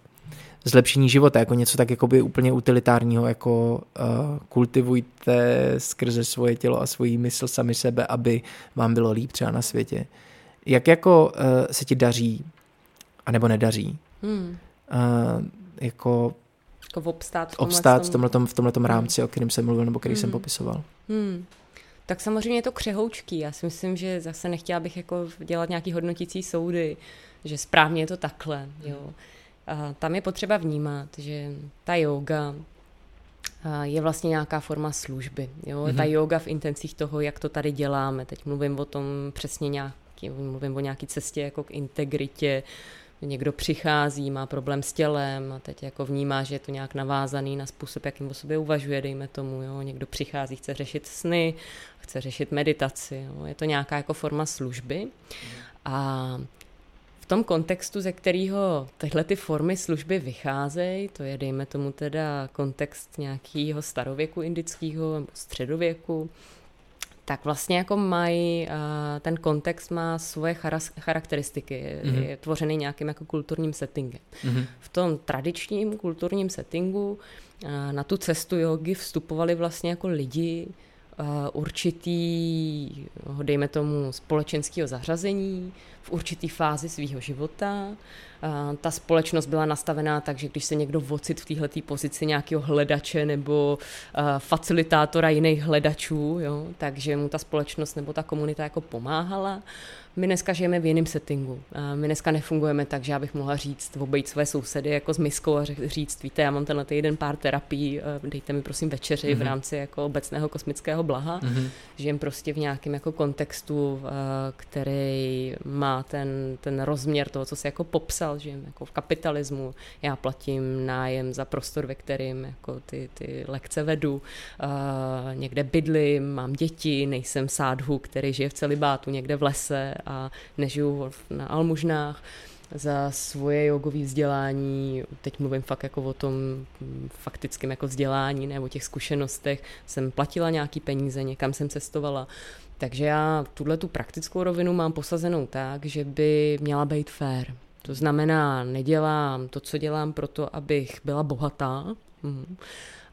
zlepšení života, jako něco tak jakoby úplně utilitárního, jako uh, kultivujte skrze svoje tělo a svoji mysl sami sebe, aby vám bylo líp třeba na světě. Jak jako uh, se ti daří, anebo nedaří? Hmm uh, jako Jako obstát v tomhle obstát v tom- tomhletom, v tomhletom rámci, o kterém jsem mluvil nebo který jsem Hmm. popisoval. Hmm. Tak samozřejmě je to křehoučký. Já si myslím, že zase nechtěla bych jako dělat nějaký hodnotící soudy, že správně je to takhle. Jo. A tam je potřeba vnímat, že ta yoga je vlastně nějaká forma služby. Jo. Ta yoga v intencích toho, jak to tady děláme. Teď mluvím o tom přesně nějaký, mluvím o nějaký cestě jako k integritě, někdo přichází, má problém s tělem a teď jako vnímá, že je to nějak navázaný na způsob, jakým o sobě uvažuje, dejme tomu, jo. někdo přichází, chce řešit sny, chce řešit meditaci, jo. je to nějaká jako forma služby a v tom kontextu, ze kterého tyhle ty formy služby vycházejí, to je dejme tomu teda kontext nějakého starověku indického nebo středověku, tak vlastně jako mají, a ten kontext má svoje charakteristiky, je, Mhm. je tvořený nějakým jako kulturním settingem. Mhm. V tom tradičním kulturním settingu a, na tu cestu jogy vstupovali vlastně jako lidi určitý, dejme tomu, společenského zařazení v určitý fázi svého života. A, ta společnost byla nastavená tak, že když se někdo vocit v této pozici nějakého hledače nebo a, facilitátora jiných hledačů, jo, takže mu ta společnost nebo ta komunita jako pomáhala. My dneska žijeme v jiném settingu. My dneska nefungujeme tak, že já bych mohla říct, obejít své sousedy jako s miskou a říct, víte, já mám tenhle týden pár terapií, eh, dejte mi prosím večeři mm-hmm. v rámci jako obecného kosmického blaha. Mm-hmm. Žijem prostě v nějakém jako kontextu, eh, který má ten, ten rozměr toho, co se jako popsal, žijem jako v kapitalismu, já platím nájem za prostor, ve kterým jako ty, ty lekce vedu, eh, někde bydlím, mám děti, nejsem sádhu, který žije v celibátu někde v lese a nežiju na almužnách za svoje jogové vzdělání, teď mluvím fakt jako o tom mm, faktickém jako vzdělání, ne o těch zkušenostech, jsem platila nějaký peníze, někam jsem cestovala, takže já tuhle tu praktickou rovinu mám posazenou tak, že by měla být fair. To znamená, nedělám to, co dělám proto, abych byla bohatá, mhm,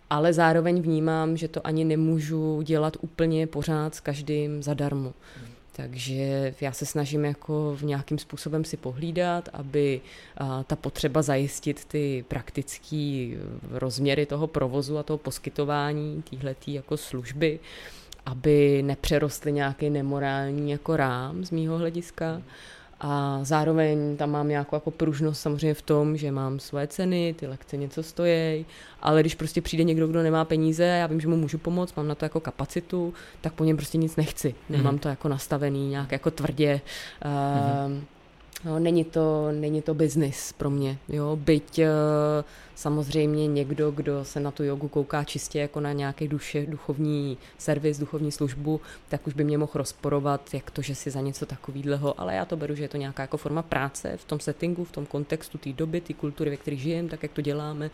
ale zároveň vnímám, že to ani nemůžu dělat úplně pořád s každým zadarmo. Takže já se snažím jako v nějakým způsobem si pohlídat, aby ta potřeba zajistit ty praktické rozměry toho provozu a toho poskytování téhletý jako služby, aby nepřerostly nějaký nemorální jako rám z mýho hlediska. A zároveň tam mám nějakou jako pružnost samozřejmě v tom, že mám svoje ceny, ty lekce něco stojí, ale když prostě přijde někdo, kdo nemá peníze, já vím, že mu můžu pomoct, mám na to jako kapacitu, tak po něm prostě nic nechci. Nemám to jako nastavený nějak jako tvrdě. Mm-hmm. No, není to, není to biznis pro mě, jo, byť uh, samozřejmě někdo, kdo se na tu jogu kouká čistě jako na nějaký duše, duchovní servis, duchovní službu, tak už by mě mohl rozporovat, jak to, že si za něco takového, ale já to beru, že je to nějaká jako forma práce v tom settingu, v tom kontextu té doby, té kultury, ve které žijeme, tak jak to děláme.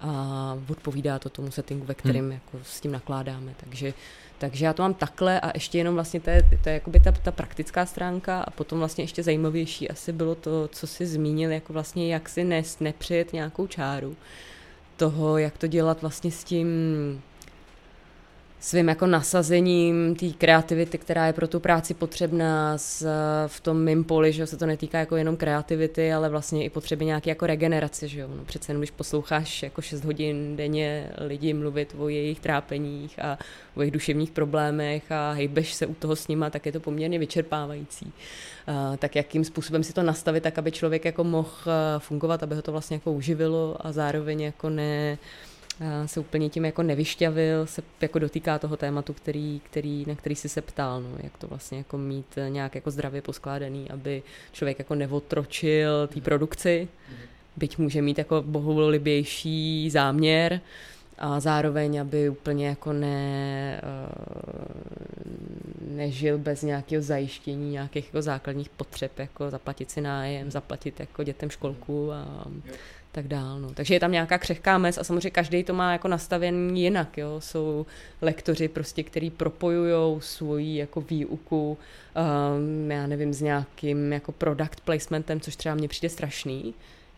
A odpovídá to tomu settingu, ve kterém hmm. jako s tím nakládáme, takže takže já to mám takhle a ještě jenom vlastně to je, to je jakoby ta, ta praktická stránka a potom vlastně ještě zajímavější asi bylo to, co si zmínil, jako vlastně jak si nes, nepřijet nějakou čáru toho, jak to dělat vlastně s tím svým jako nasazením té kreativity, která je pro tu práci potřebná s, v tom mým poli, že se to netýká jako jenom kreativity, ale vlastně i potřeby nějaké jako regenerace, že jo. No, přece jenom, když posloucháš jako 6 hodin denně lidi mluvit o jejich trápeních a o jejich duševních problémech a hejbeš se u toho s nima, tak je to poměrně vyčerpávající. Uh, tak jakým způsobem si to nastavit, tak aby člověk jako mohl fungovat, aby ho to vlastně jako uživilo a zároveň jako ne, se úplně tím jako nevyšťavil, se jako dotýká toho tématu, který, který, na který si se ptal, no, jak to vlastně jako mít nějak jako zdravě poskládaný, aby člověk jako nevotročil té produkci, byť může mít jako bohulibější záměr, a zároveň, aby úplně jako ne, nežil bez nějakého zajištění nějakých jako základních potřeb, jako zaplatit si nájem, zaplatit jako dětem školku a tak dál. No. Takže je tam nějaká křehká mez a samozřejmě každý to má jako nastavený jinak. Jo. Jsou lektoři, prostě, který propojují svoji jako výuku, um, já nevím, s nějakým jako product placementem, což třeba mně přijde strašný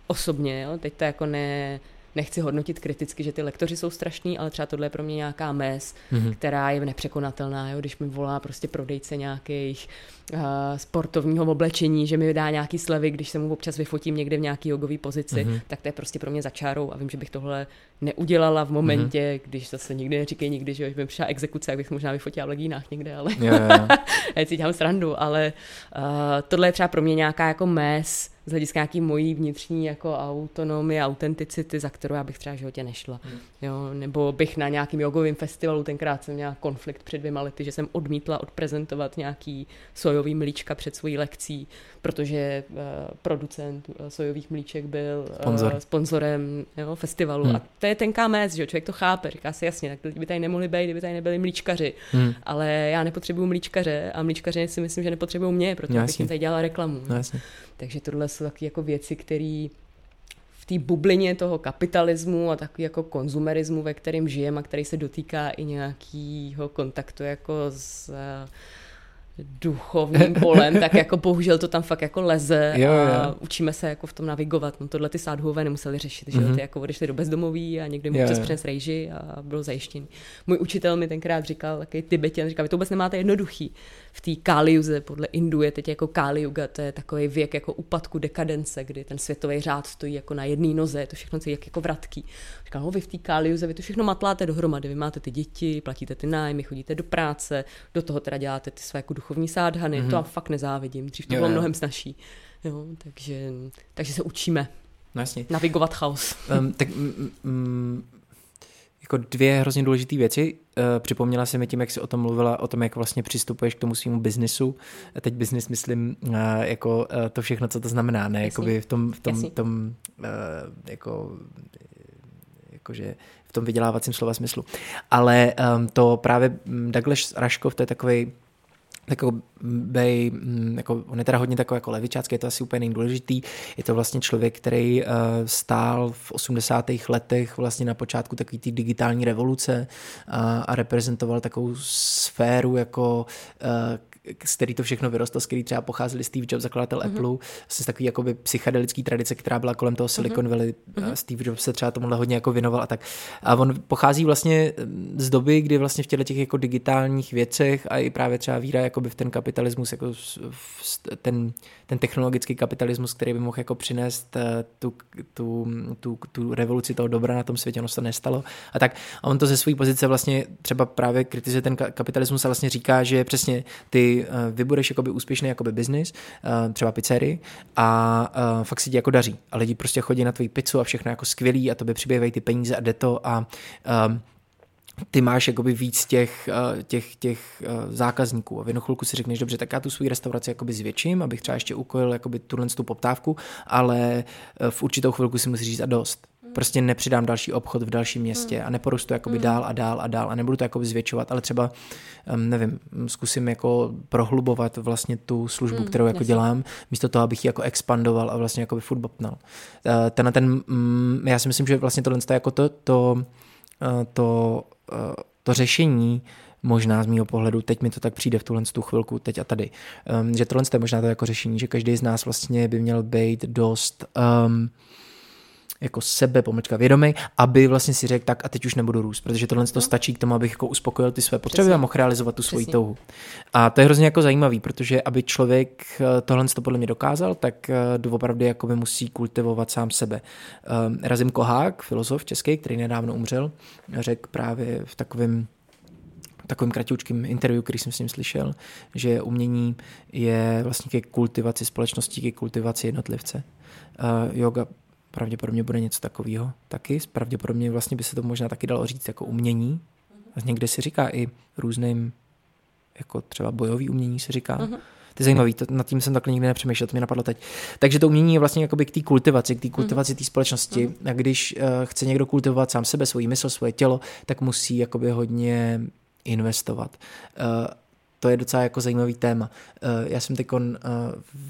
osobně. Jo. Teď to jako ne, nechci hodnotit kriticky, že ty lektoři jsou strašní, ale třeba tohle je pro mě nějaká mez, mm-hmm. která je nepřekonatelná, jo? když mi volá prostě prodejce nějakých uh, sportovního oblečení, že mi dá nějaký slevy, když se mu občas vyfotím někde v nějaký jogový pozici, mm-hmm. tak to je prostě pro mě začárou a vím, že bych tohle neudělala v momentě, mm-hmm. když zase nikdy neříkej nikdy, že by přišla exekuce, jak bych možná vyfotila v legínách někde, ale Jo, jo. [laughs] já si dělám srandu, ale uh, tohle je třeba pro mě nějaká jako mez z hlediska nějaký mojí vnitřní jako autonomie, autenticity, za kterou já bych třeba v životě nešla. Hmm. Jo, nebo bych na nějakým jogovém festivalu, tenkrát jsem měla konflikt před dvěma lety, že jsem odmítla odprezentovat nějaký sojový mlíčka před svojí lekcí, protože uh, producent uh, sojových mlíček byl Sponzor. uh, sponzorem jo, festivalu. Hmm. A to je tenká mez, že člověk to chápe, říká si jasně, tak by tady nemohli být, kdyby tady nebyli mlíčkaři. Hmm. Ale já nepotřebuju mlíčkaře a mlíčkaři si myslím, že nepotřebují mě, protože No, bych jim tady dělala reklamu. No, jasně. Takže tohle jsou taky jako věci, které v té bublině toho kapitalismu a takový jako konzumerismu, ve kterém žijeme a který se dotýká i nějakého kontaktu jako s eh, duchovním polem, tak jako bohužel to tam fakt jako leze Jo, a jo. učíme se jako v tom navigovat. No tohle ty sádhové nemuseli řešit, že Mhm. ty jako odešli do bezdomoví a někdo jim Jo, občas jo. přines rejži a byl zajištěný. Můj učitel mi tenkrát říkal, takový Tibetan, říkal, vy to vůbec nemáte jednoduchý. V té Kaliuze, podle Indu je teď jako Kali Yuga, to je takový věk jako úpadku dekadence, kdy ten světový řád stojí jako na jedné noze, je to všechno jak jako vratký. Říkal, no vy v té Kaliuze, vy to všechno matláte dohromady, vy máte ty děti, platíte ty nájmy, chodíte do práce, do toho teda děláte ty své jako duchovní sádhany, mm-hmm. to vám fakt nezávidím, dřív to Jo, bylo jo. mnohem snažší. Jo, takže, takže se učíme No jasně. navigovat chaos. Um, tak mm, mm, jako dvě hrozně důležité věci. Uh, připomněla se mi tím, jak jsi o tom mluvila, o tom, jak vlastně přistupuješ k tomu svýmu biznisu. A teď biznis myslím uh, jako uh, to všechno, co to znamená, ne? Jakoby v tom, v tom, Jasně. tom jako jakože v tom vydělávacím slova smyslu. Ale um, to právě mm, Douglas Raškov, to je takový takový, mm, jako, on je teda hodně takový jako levičácký, je to asi úplně nejdůležitý. Je to vlastně člověk, který uh, stál v 80. letech vlastně na počátku takové té digitální revoluce a, a reprezentoval takovou sféru jako uh, z který to všechno vyrostlo, z který třeba pocházeli Steve Jobs, zakladatel mm-hmm. Apple, z takový jakoby psychedelický tradice, která byla kolem toho Silicon Valley. Mm-hmm. Steve Jobs se třeba tomuhle hodně jako věnoval a tak. A on pochází vlastně z doby, kdy vlastně v těchto těch jako digitálních věcech a i právě třeba víra jakoby v ten kapitalismus, jako v ten, ten technologický kapitalismus, který by mohl jako přinést eh, tu, tu, tu, tu revoluci toho dobra na tom světě, ono se nestalo. A tak a on to ze své pozice vlastně třeba právě kritizuje ten ka- kapitalismus a vlastně říká, že přesně ty eh, vy budeš jakoby úspěšný jakoby biznis, eh, třeba pizzerii a uh, fakt si ti jako daří. A lidi prostě chodí na tvoji pizzu a všechno jako skvělý a tobě přibývají ty peníze a jde to a um, ty máš jakoby víc těch, eh, těch, těch eh, zákazníků a v jednu chvilku si řekneš, dobře, tak já tu svou restauraci jakoby zvětším, abych třeba ještě ukojil jakoby tuhle tu poptávku, ale eh, v určitou chvilku si musíš říct a dost. Prostě nepřidám další obchod v dalším městě a neporostu jakoby dál a dál a dál a nebudu to jakoby zvětšovat, ale třeba, nevím, zkusím jako prohlubovat vlastně tu službu, kterou jako dělám, místo toho, abych ji jako expandoval a vlastně jakoby furt bopnal. Eh, Tenhle ten, mm, já si myslím, že vlastně tohle je jako to, to eh, to, eh, to řešení možná z mýho pohledu, teď mi to tak přijde v tuhle tu chvilku, teď a tady, um, že tohle je možná to jako řešení, že každý z nás vlastně by měl být dost um, jako sebe, pomlčka vědomý, aby vlastně si řekl, tak a teď už nebudu růst, protože tohle to stačí k tomu, abych jako uspokojil ty své potřeby Přesně. a mohl realizovat tu svoji Přesně. touhu. A to je hrozně jako zajímavý, protože aby člověk eh, tohle to podle mě dokázal, tak eh, doopravdy jako by musí kultivovat sám sebe. Um, Razim Kohák, filozof český, který nedávno umřel, řekl právě v takovém takovým kratičkým interview, který jsem s ním slyšel, že umění je vlastně ke kultivaci společnosti, ke kultivaci jednotlivce. Uh, yoga pravděpodobně bude něco takového taky. Pravděpodobně vlastně by se to možná taky dalo říct jako umění. A někde se říká i různým, jako třeba bojový umění se říká. Mhm. To je zajímavý, to, nad tím jsem takhle nikdy nepřemýšlel, to mě napadlo teď. Takže to umění je vlastně jakoby k té kultivaci, k té kultivaci té společnosti. A když uh, chce někdo kultivovat sám sebe, svoji mysl, svoje tělo, tak musí jakoby hodně investovat. Uh, to je docela jako zajímavý téma. Uh, já jsem teď uh,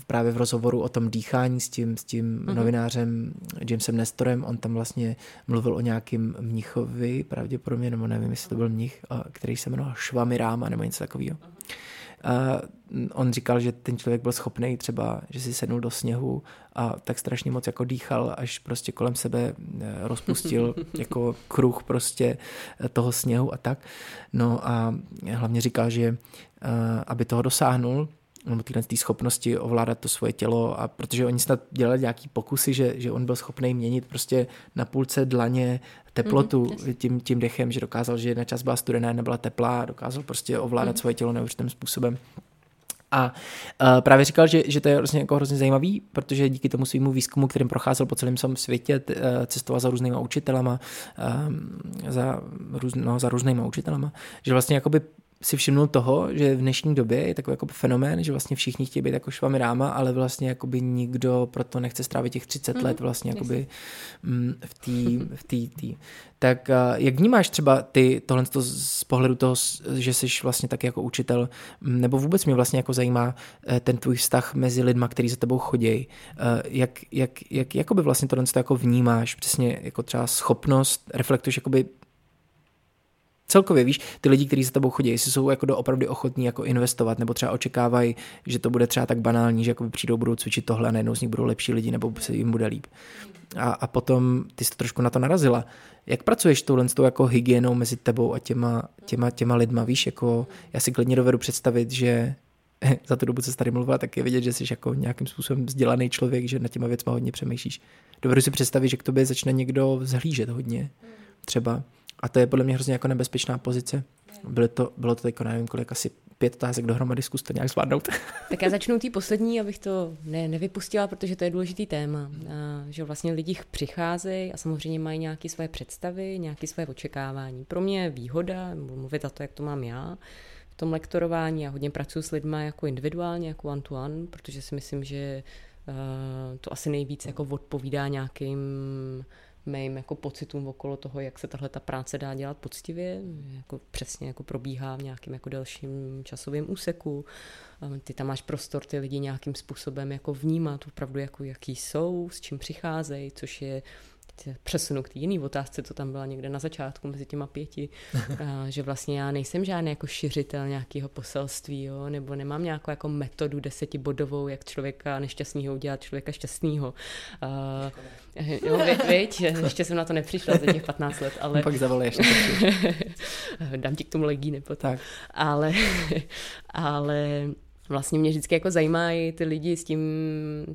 právě v rozhovoru o tom dýchání s tím, s tím mm-hmm. novinářem Jamesem Nestorem, on tam vlastně mluvil o nějakým mnichovi, pravděpodobně, nebo nevím, jestli to byl mnich, který se jmenoval Švami Ráma nebo něco takového. on říkal, že ten člověk byl schopný třeba, že si sednul do sněhu a tak strašně moc jako dýchal, až prostě kolem sebe eh, rozpustil [laughs] jako kruh prostě eh, toho sněhu a tak. No a hlavně říkal, že aby toho dosáhnul, nebo tyhle ty schopnosti ovládat to svoje tělo a protože oni snad dělali nějaký pokusy, že, že on byl schopný měnit prostě na půlce dlaně teplotu mm-hmm, tím, tím dechem, že dokázal, že jedna část byla studená, jedna byla teplá, dokázal prostě ovládat mm-hmm. svoje tělo neuvěřitelným způsobem. A uh, právě říkal, že, že to je vlastně jako hrozně zajímavý, protože díky tomu svýmu výzkumu, kterým procházel po celém svém světě, t, uh, cestoval za různýma učitelama, uh, za, růz, no, za různýma učitelama, že vlastně jakoby si všimnul toho, že v dnešní době je takový jako fenomén, že vlastně všichni chtějí být jako švami ráma, ale vlastně jakoby nikdo proto nechce strávit těch 30 mm, let vlastně jakoby mm, v té v tý, tý. Tak jak vnímáš třeba ty tohle z pohledu toho, že jsi vlastně taky jako učitel, mm, nebo vůbec mě vlastně jako zajímá eh, ten tvůj vztah mezi lidma, kteří za tebou chodí. Eh, jak, jak, jak jakoby vlastně tohle jako vnímáš, přesně jako třeba schopnost, reflektuješ jakoby celkově víš, ty lidi, kteří za tebou chodí, jestli jsou jako do opravdu ochotní jako investovat, nebo třeba očekávají, že to bude třeba tak banální, že jako přijdou, budou cvičit tohle a najednou z nich budou lepší lidi, nebo se jim bude líp. A, a potom ty jsi to trošku na to narazila. Jak pracuješ touhle s tou jako hygienou mezi tebou a těma, těma, těma lidma, víš, jako já si klidně dovedu představit, že [laughs] za tu dobu, co jsi tady mluvila, tak je vidět, že jsi jako nějakým způsobem vzdělaný člověk, že na těma věcma hodně přemýšlíš. Dovedu si představit, že k tobě začne někdo zhlížet hodně, třeba. A to je podle mě hrozně jako nebezpečná pozice. Bylo to, bylo to jako nevím kolik, asi pět otázek dohromady, zkus to nějak zvládnout. [laughs] Tak já začnu tý poslední, abych to ne, nevypustila, protože to je důležitý téma. A, že vlastně lidi přicházejí a samozřejmě mají nějaké své představy, nějaké své očekávání. Pro mě je výhoda, mluvit za to, jak to mám já, v tom lektorování. Já hodně pracuji s lidmi jako individuálně, jako one-to-one, protože si myslím, že uh, to asi nejvíc jako odpovídá nějakým mým jako pocitům okolo toho, jak se tahle ta práce dá dělat poctivě, jako přesně jako probíhá v nějakém jako delším časovém úseku. Ty tam máš prostor ty lidi nějakým způsobem jako vnímat opravdu, jako jaký jsou, s čím přicházejí, což je přesunu k té jiné otázce, co tam byla někde na začátku mezi těma pěti, [laughs] a, že vlastně já nejsem žádný jako šiřitel nějakého poselství, jo, nebo nemám nějakou jako metodu desetibodovou, jak člověka nešťastného udělat člověka šťastného. jo, viď, [laughs] ještě jsem na to nepřišla za těch 15 let, ale... Pak zavolej, [laughs] Dám ti k tomu legíny potom. Tak. Ale, ale vlastně mě vždycky jako zajímají ty lidi s tím,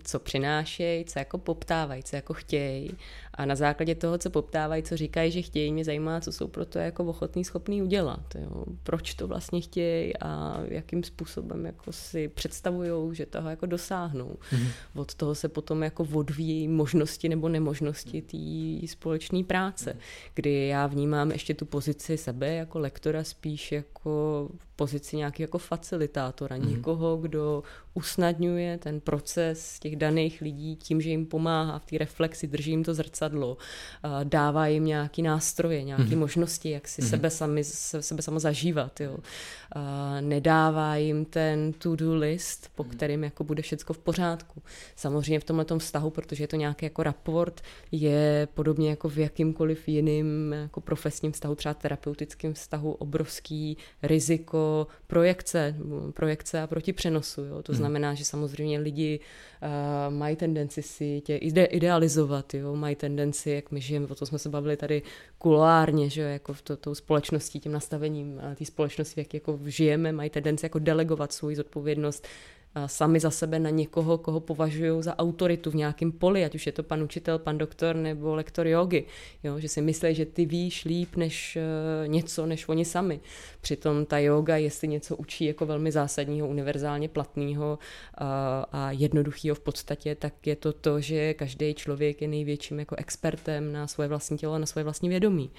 co přinášejí, co jako poptávají, co jako chtějí. A na základě toho, co poptávají, co říkají, že chtějí, mě zajímá, co jsou pro to jako ochotní, schopní udělat. Jo. Proč to vlastně chtějí a jakým způsobem jako si představují, že toho jako dosáhnou. Mm-hmm. Od toho se potom jako odvíjí možnosti nebo nemožnosti té společné práce, kdy já vnímám ještě tu pozici sebe jako lektora spíš jako pozici nějakého jako facilitátora, mm-hmm. někoho, kdo usnadňuje ten proces těch daných lidí tím, že jim pomáhá v té reflexi, drží jim to zrcadlo, dává jim nějaký nástroje, nějaké mm-hmm. možnosti, jak si mm-hmm. sebe, sami, sebe samo zažívat. Jo. Nedává jim ten to-do list, po mhm. kterým jako bude všecko v pořádku. Samozřejmě v tomhle vztahu, protože je to nějaký jako raport, je podobně jako v jakýmkoliv jiným jako profesním vztahu, třeba terapeutickém vztahu, obrovský riziko projekce, projekce a proti přenosu. Jo. To znamená, mhm znamená, že samozřejmě lidi uh, mají tendenci si tě ide- idealizovat, jo? mají tendenci, jak my žijeme, o tom jsme se bavili tady kulárně, že jako v to, tou společností, tím nastavením té společnosti, jak jako žijeme, mají tendenci jako delegovat svou zodpovědnost sami za sebe na někoho, koho považují za autoritu v nějakém poli, ať už je to pan učitel, pan doktor nebo lektor jogy. Jo? Že si myslí, že ty víš líp než uh, něco, než oni sami. Přitom ta yoga, jestli něco učí jako velmi zásadního, univerzálně platného uh, a jednoduchého v podstatě, tak je to to, že každý člověk je největším jako expertem na svoje vlastní tělo a na svoje vlastní vědomí.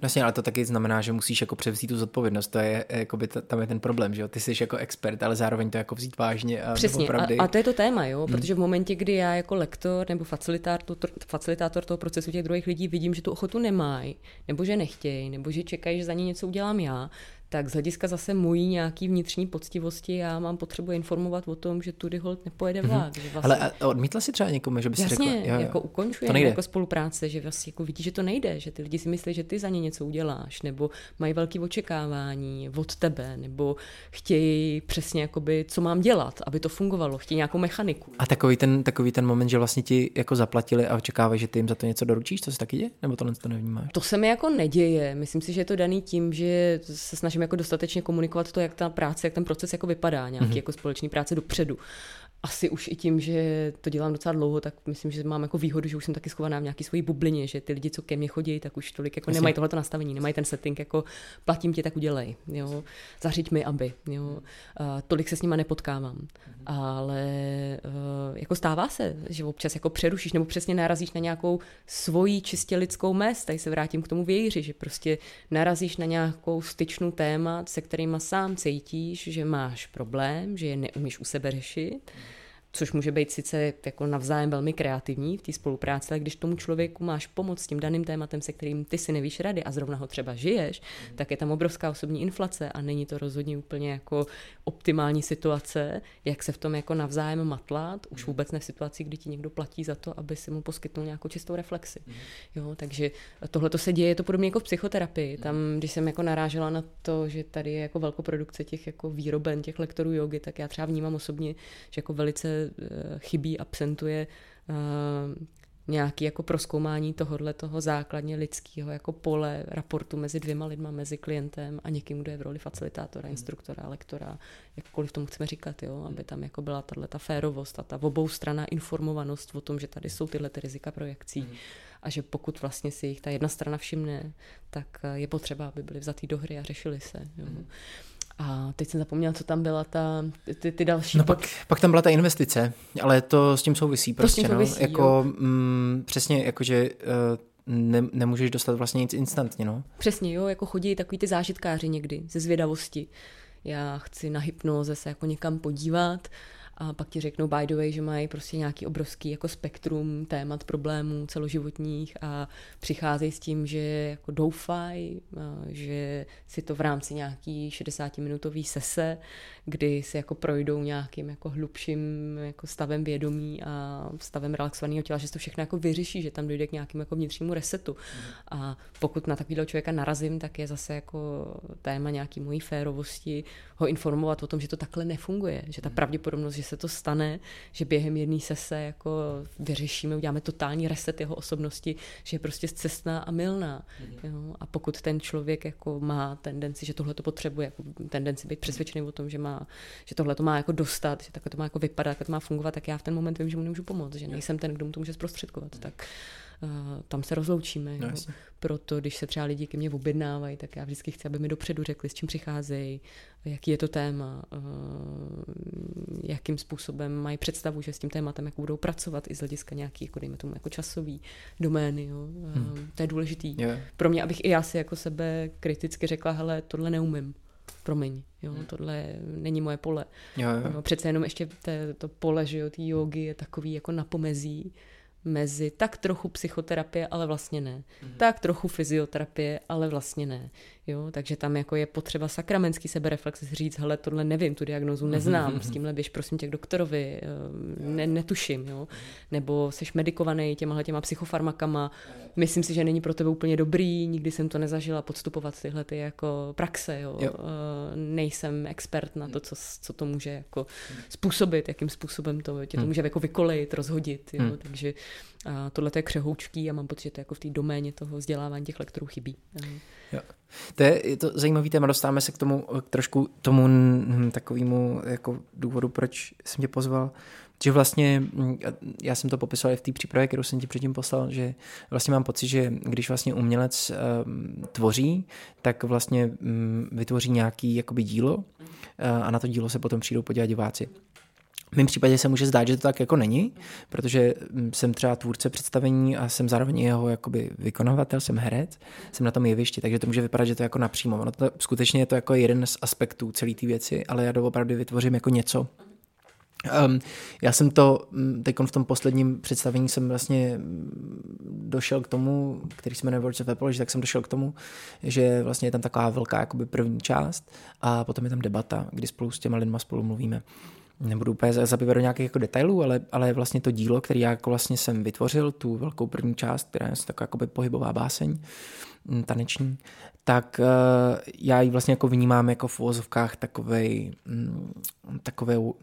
Vlastně, ale to taky znamená, že musíš jako převzít tu zodpovědnost. To je, jako by tam je ten problém, že jo? Ty jsi jako expert, ale zároveň to jako vzít vážně. A Přesně, a, a, to je to téma, jo? Hmm. Protože v momentě, kdy já jako lektor nebo facilitátor, facilitátor toho procesu těch druhých lidí vidím, že tu ochotu nemají, nebo že nechtějí, nebo že čekají, že za ně něco udělám já, tak z hlediska zase mojí nějaký vnitřní poctivosti já mám potřebu informovat o tom, že tudy hold nepojede vlak. Mm-hmm. Že vlastně... Ale odmítla si třeba někomu, že by si Jasně, řekla? Jo, jako ukončuje jako spolupráce, že vlastně jako vidí, že to nejde, že ty lidi si myslí, že ty za ně něco uděláš, nebo mají velké očekávání od tebe, nebo chtějí přesně jakoby, co mám dělat, aby to fungovalo, chtějí nějakou mechaniku. A takový ten, takový ten moment, že vlastně ti jako zaplatili a očekávají, že ty jim za to něco doručíš, to se taky děje? Nebo tohle to nevnímáš? To se mi jako neděje. Myslím si, že je to daný tím, že se snažím jako dostatečně komunikovat to, jak ta práce, jak ten proces jako vypadá, nějaký mm-hmm. jako společný práce dopředu asi už i tím, že to dělám docela dlouho, tak myslím, že mám jako výhodu, že už jsem taky schovaná v nějaký svojí bublině, že ty lidi, co ke mně chodí, tak už tolik jako nemají tohleto nastavení, nemají ten setting, jako platím tě, tak udělej, jo, zařiď mi, aby, jo, a tolik se s nima nepotkávám, ale uh, jako stává se, že občas jako přerušíš nebo přesně narazíš na nějakou svoji čistě lidskou mez, tady se vrátím k tomu vějíři, že prostě narazíš na nějakou styčnou téma, se kterýma sám cítíš, že máš problém, že je neumíš u sebe řešit, což může být sice jako navzájem velmi kreativní v té spolupráci, ale když tomu člověku máš pomoct s tím daným tématem, se kterým ty si nevíš rady a zrovna ho třeba žiješ, mm. tak je tam obrovská osobní inflace a není to rozhodně úplně jako optimální situace, jak se v tom jako navzájem matlat, už vůbec ne v situaci, kdy ti někdo platí za to, aby si mu poskytnul nějakou čistou reflexi. Mm. Jo, takže tohle to se děje, je to podobně jako v psychoterapii. Tam, když jsem jako narážela na to, že tady je jako velkoprodukce těch jako výroben, těch lektorů jogy, tak já třeba vnímám osobně, že jako velice Eh, chybí, absentuje eh, nějaký jako proskoumání tohohle toho základně lidského jako pole raportu mezi dvěma lidma, mezi klientem a někým, kdo je v roli facilitátora, instruktora, lektora, jakkoliv tomu chceme říkat, jo, aby tam jako byla tahle ta férovost a ta obou strana informovanost o tom, že tady jsou tyhle ty rizika projekcí a že pokud vlastně si jich ta jedna strana všimne, tak eh, je potřeba, aby byli vzatý do hry a řešili se. Jo. A teď jsem zapomněla, co tam byla ta, ty, ty další. No pak, pak tam byla ta investice, ale to s tím souvisí prostě. To s tím prostě, souvisí, no. Jako, mm, přesně, jakože uh, ne, nemůžeš dostat vlastně nic instantně, no. Přesně, jo, jako chodí takový ty zážitkáři někdy ze zvědavosti. Já chci na hypnoze se jako někam podívat a pak ti řeknou by the way, že mají prostě nějaký obrovský jako spektrum témat, problémů celoživotních a přicházejí s tím, že jako doufají, že si to v rámci nějaký 60-minutový sese, kdy si jako projdou nějakým jako hlubším jako stavem vědomí a stavem relaxovaného těla, že to všechno jako vyřeší, že tam dojde k nějakému jako vnitřnímu resetu. A pokud na takového člověka narazím, tak je zase jako téma nějaký mojí férovosti ho informovat o tom, že to takhle nefunguje, že ta pravděpodobnost, že se to stane, že během jedné sese jako vyřešíme, uděláme totální reset jeho osobnosti, že je prostě cestná a milná. Jo? A pokud ten člověk jako má tendenci, že tohle to potřebuje, jako tendenci být přesvědčený o tom, že má, že tohle to má jako dostat, že takhle to má jako vypadat, takhle to má fungovat, tak já v ten moment vím, že mu nemůžu pomoct, že nejsem ten, kdo mu to může zprostředkovat. Tak tam se rozloučíme. No, Proto, když se třeba lidi ke mně objednávají, tak já vždycky chci, aby mi dopředu řekli, s čím přicházejí, jaký je to téma, jakým způsobem mají představu, že s tím tématem jako budou pracovat i z hlediska nějaký, jako dejme tomu, jako časový domény. Jo. Hmm. To je důležitý. Yeah. Pro mě, abych i já si jako sebe kriticky řekla, hele, tohle neumím promiň, jo, hmm. tohle není moje pole. Jo, jo. Přece jenom ještě te, to pole, že jo, té jogy je takový jako na pomezí, mezi tak trochu psychoterapie, ale vlastně ne. Mm-hmm. Tak trochu fyzioterapie, ale vlastně ne. Jo, takže tam jako je potřeba sakramenský sebereflex říct, hele, tohle nevím, tu diagnozu neznám, s tímhle běž prosím tě k doktorovi, eh, ne, netuším, jo. Nebo jsi medikovaný těma těma psychofarmakama, myslím si, že není pro tebe úplně dobrý, nikdy jsem to nezažila podstupovat tyhle ty jako praxe, jo. jo. Eh, nejsem expert na to, co, co to může jako způsobit, jakým způsobem to tě to může jako vykolejit, rozhodit, jo. Takže a tohle je křehoučký a mám pocit, že to jako v té doméně toho vzdělávání těch lektorů chybí. Jo. To je, je to zajímavý téma, dostáváme se k tomu k trošku tomu hm, takovému jako důvodu, proč jsem tě pozval, že vlastně, hm, já jsem to popisoval i v té přípravě, kterou jsem ti předtím poslal, že vlastně mám pocit, že když vlastně umělec um, tvoří, tak vlastně um, vytvoří nějaký jakoby dílo uh, a na to dílo se potom přijdou podívat diváci. V mém případě se může zdát, že to tak jako není, protože mm, jsem třeba tvůrce představení a jsem zároveň jeho jakoby vykonavatel, jsem herec, jsem na tom jevišti, takže to může vypadat, že to je jako napřímo. Ono to skutečně je to jako jeden z aspektů celé té věci, ale já doopravdy vytvořím jako něco, Um, já jsem to, teď v tom posledním představení jsem vlastně mm, došel k tomu, který jsme jmenuje Words of Apology, tak jsem došel k tomu, že vlastně je tam taková velká jakoby první část a potom je tam debata, kdy spolu s těma lidma spolu mluvíme. Nebudu úplně zabývat do nějakých jako detailů, ale, ale vlastně to dílo, který já jako vlastně jsem vytvořil, tu velkou první část, která je taková jakoby pohybová báseň, mm, taneční, tak uh, já ji vlastně jako vnímám jako v uvozovkách takovej, mm, takovou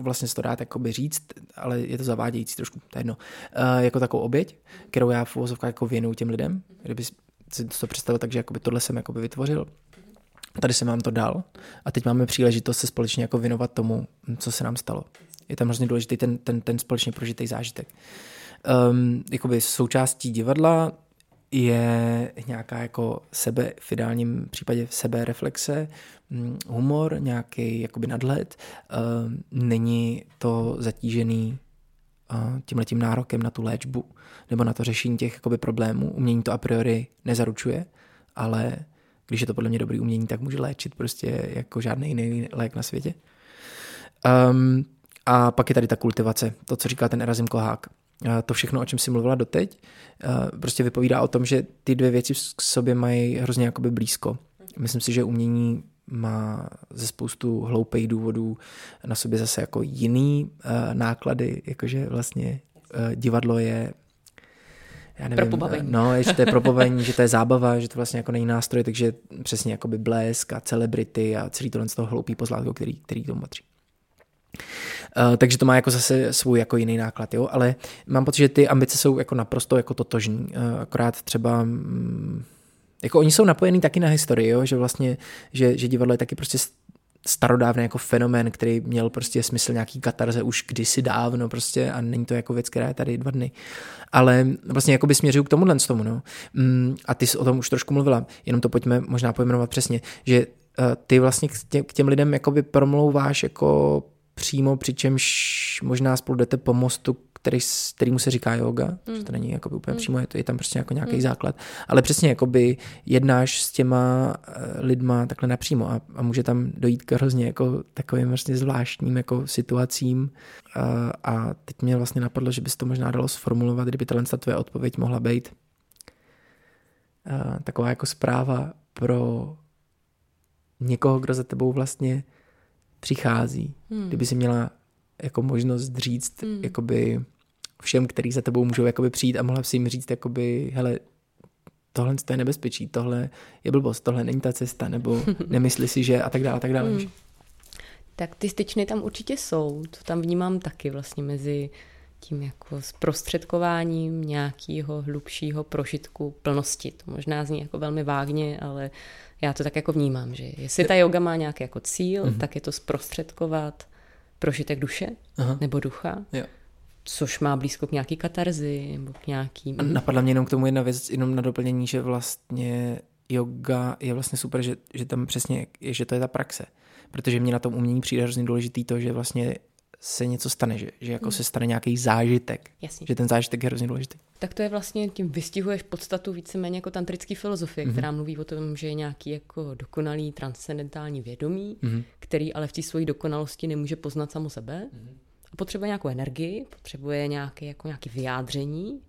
vlastně se to dá jakoby říct, ale je to zavádějící trošku, to je jedno, uh, jako takovou oběť, kterou já v uvozovkách jako věnuju těm lidem, kdyby si to představil, takže jakoby tohle jsem jakoby vytvořil, tady jsem vám to dal a teď máme příležitost se společně jako věnovat tomu, co se nám stalo. Je tam hrozně důležitý ten, ten, ten společně prožitý zážitek. Um, jakoby součástí divadla je nějaká jako sebe, v ideálním případě sebe reflexe, mm, humor, nějaký jakoby nadhled. Není to zatížený tímhletím nárokem na tu léčbu nebo na to řešení těch jakoby problémů. Umění to a priori nezaručuje, ale když je to podle mě dobrý umění, tak může léčit prostě jako žádný jiný lék na světě. Um, a pak je tady ta kultivace, to, co říká ten Erazim Kohák to všechno, o čem jsi mluvila doteď, prostě vypovídá o tom, že ty dvě věci k sobě mají hrozně jakoby blízko. Myslím si, že umění má ze spoustu hloupých důvodů na sobě zase jako jiný náklady, jakože vlastně divadlo je já nevím, pro pobavení. No, že to je pro pobavení, [laughs] že to je zábava, že to vlastně jako není nástroj, takže přesně jako by blesk a celebrity a celý tohle z toho hloupý pozlátko, který, který tomu patří. Uh, takže to má jako zase svůj jako jiný náklad, jo? ale mám pocit, že ty ambice jsou jako naprosto jako totožní, uh, akorát třeba um, jako oni jsou napojení taky na historii, jo? že vlastně, že, že divadlo je taky prostě starodávný jako fenomén, který měl prostě smysl nějaký katarze už kdysi dávno prostě a není to jako věc, která je tady dva dny. Ale vlastně jako by směřuju k tomuhle tomu, no. Mm, a ty jsi o tom už trošku mluvila, jenom to pojďme možná pojmenovat přesně, že uh, ty vlastně k těm, k těm lidem jakoby promlouváš jako přímo, přičemž možná spolu jdete po mostu, který, kterýmu se říká yoga, mm. že to není jako úplně mm. přímo, je, to, je tam prostě jako nějaký mm. základ, ale přesně jakoby jednáš s těma eh, lidma takhle napřímo a, a může tam dojít k hrozně jako takovým vlastně zvláštním jako situacím a, a teď mě vlastně napadlo, že bys to možná dalo sformulovat, kdyby tahle tvoje odpověď mohla být a, taková jako zpráva pro někoho, kdo za tebou vlastně přichází. Hmm. Kdyby si měla jako možnost říct hmm. jakoby všem, který za tebou můžou jakoby přijít a mohla si jim říct jakoby, hele, tohle je nebezpečí, tohle je blbost, tohle není ta cesta, nebo [laughs] nemyslí si, že a tak dále, a tak dále. Hmm. Tak ty styčny tam určitě jsou, to tam vnímám taky vlastně mezi tím jako zprostředkováním nějakého hlubšího prožitku plnosti. To možná zní jako velmi vágně, ale já to tak jako vnímám, že jestli ta yoga má nějaký jako cíl, mm-hmm. tak je to zprostředkovat prožitek duše Aha. nebo ducha. Jo. Což má blízko k nějaký katarzi nebo k nějakým... Napadla mě jenom k tomu jedna věc, jenom na doplnění, že vlastně yoga je vlastně super, že, že tam přesně, je, že to je ta praxe. Protože mě na tom umění přijde hrozně důležitý to, že vlastně se něco stane, že, že jako hmm. se stane nějaký zážitek. Jasně. Že ten zážitek je hrozně důležitý. Tak to je vlastně, tím vystihuješ podstatu víceméně jako tantrické filozofie, mm-hmm. která mluví o tom, že je nějaký jako dokonalý transcendentální vědomí, mm-hmm. který ale v té své dokonalosti nemůže poznat samo sebe. Mm-hmm. Potřebuje nějakou energii, potřebuje nějaké, jako nějaké vyjádření,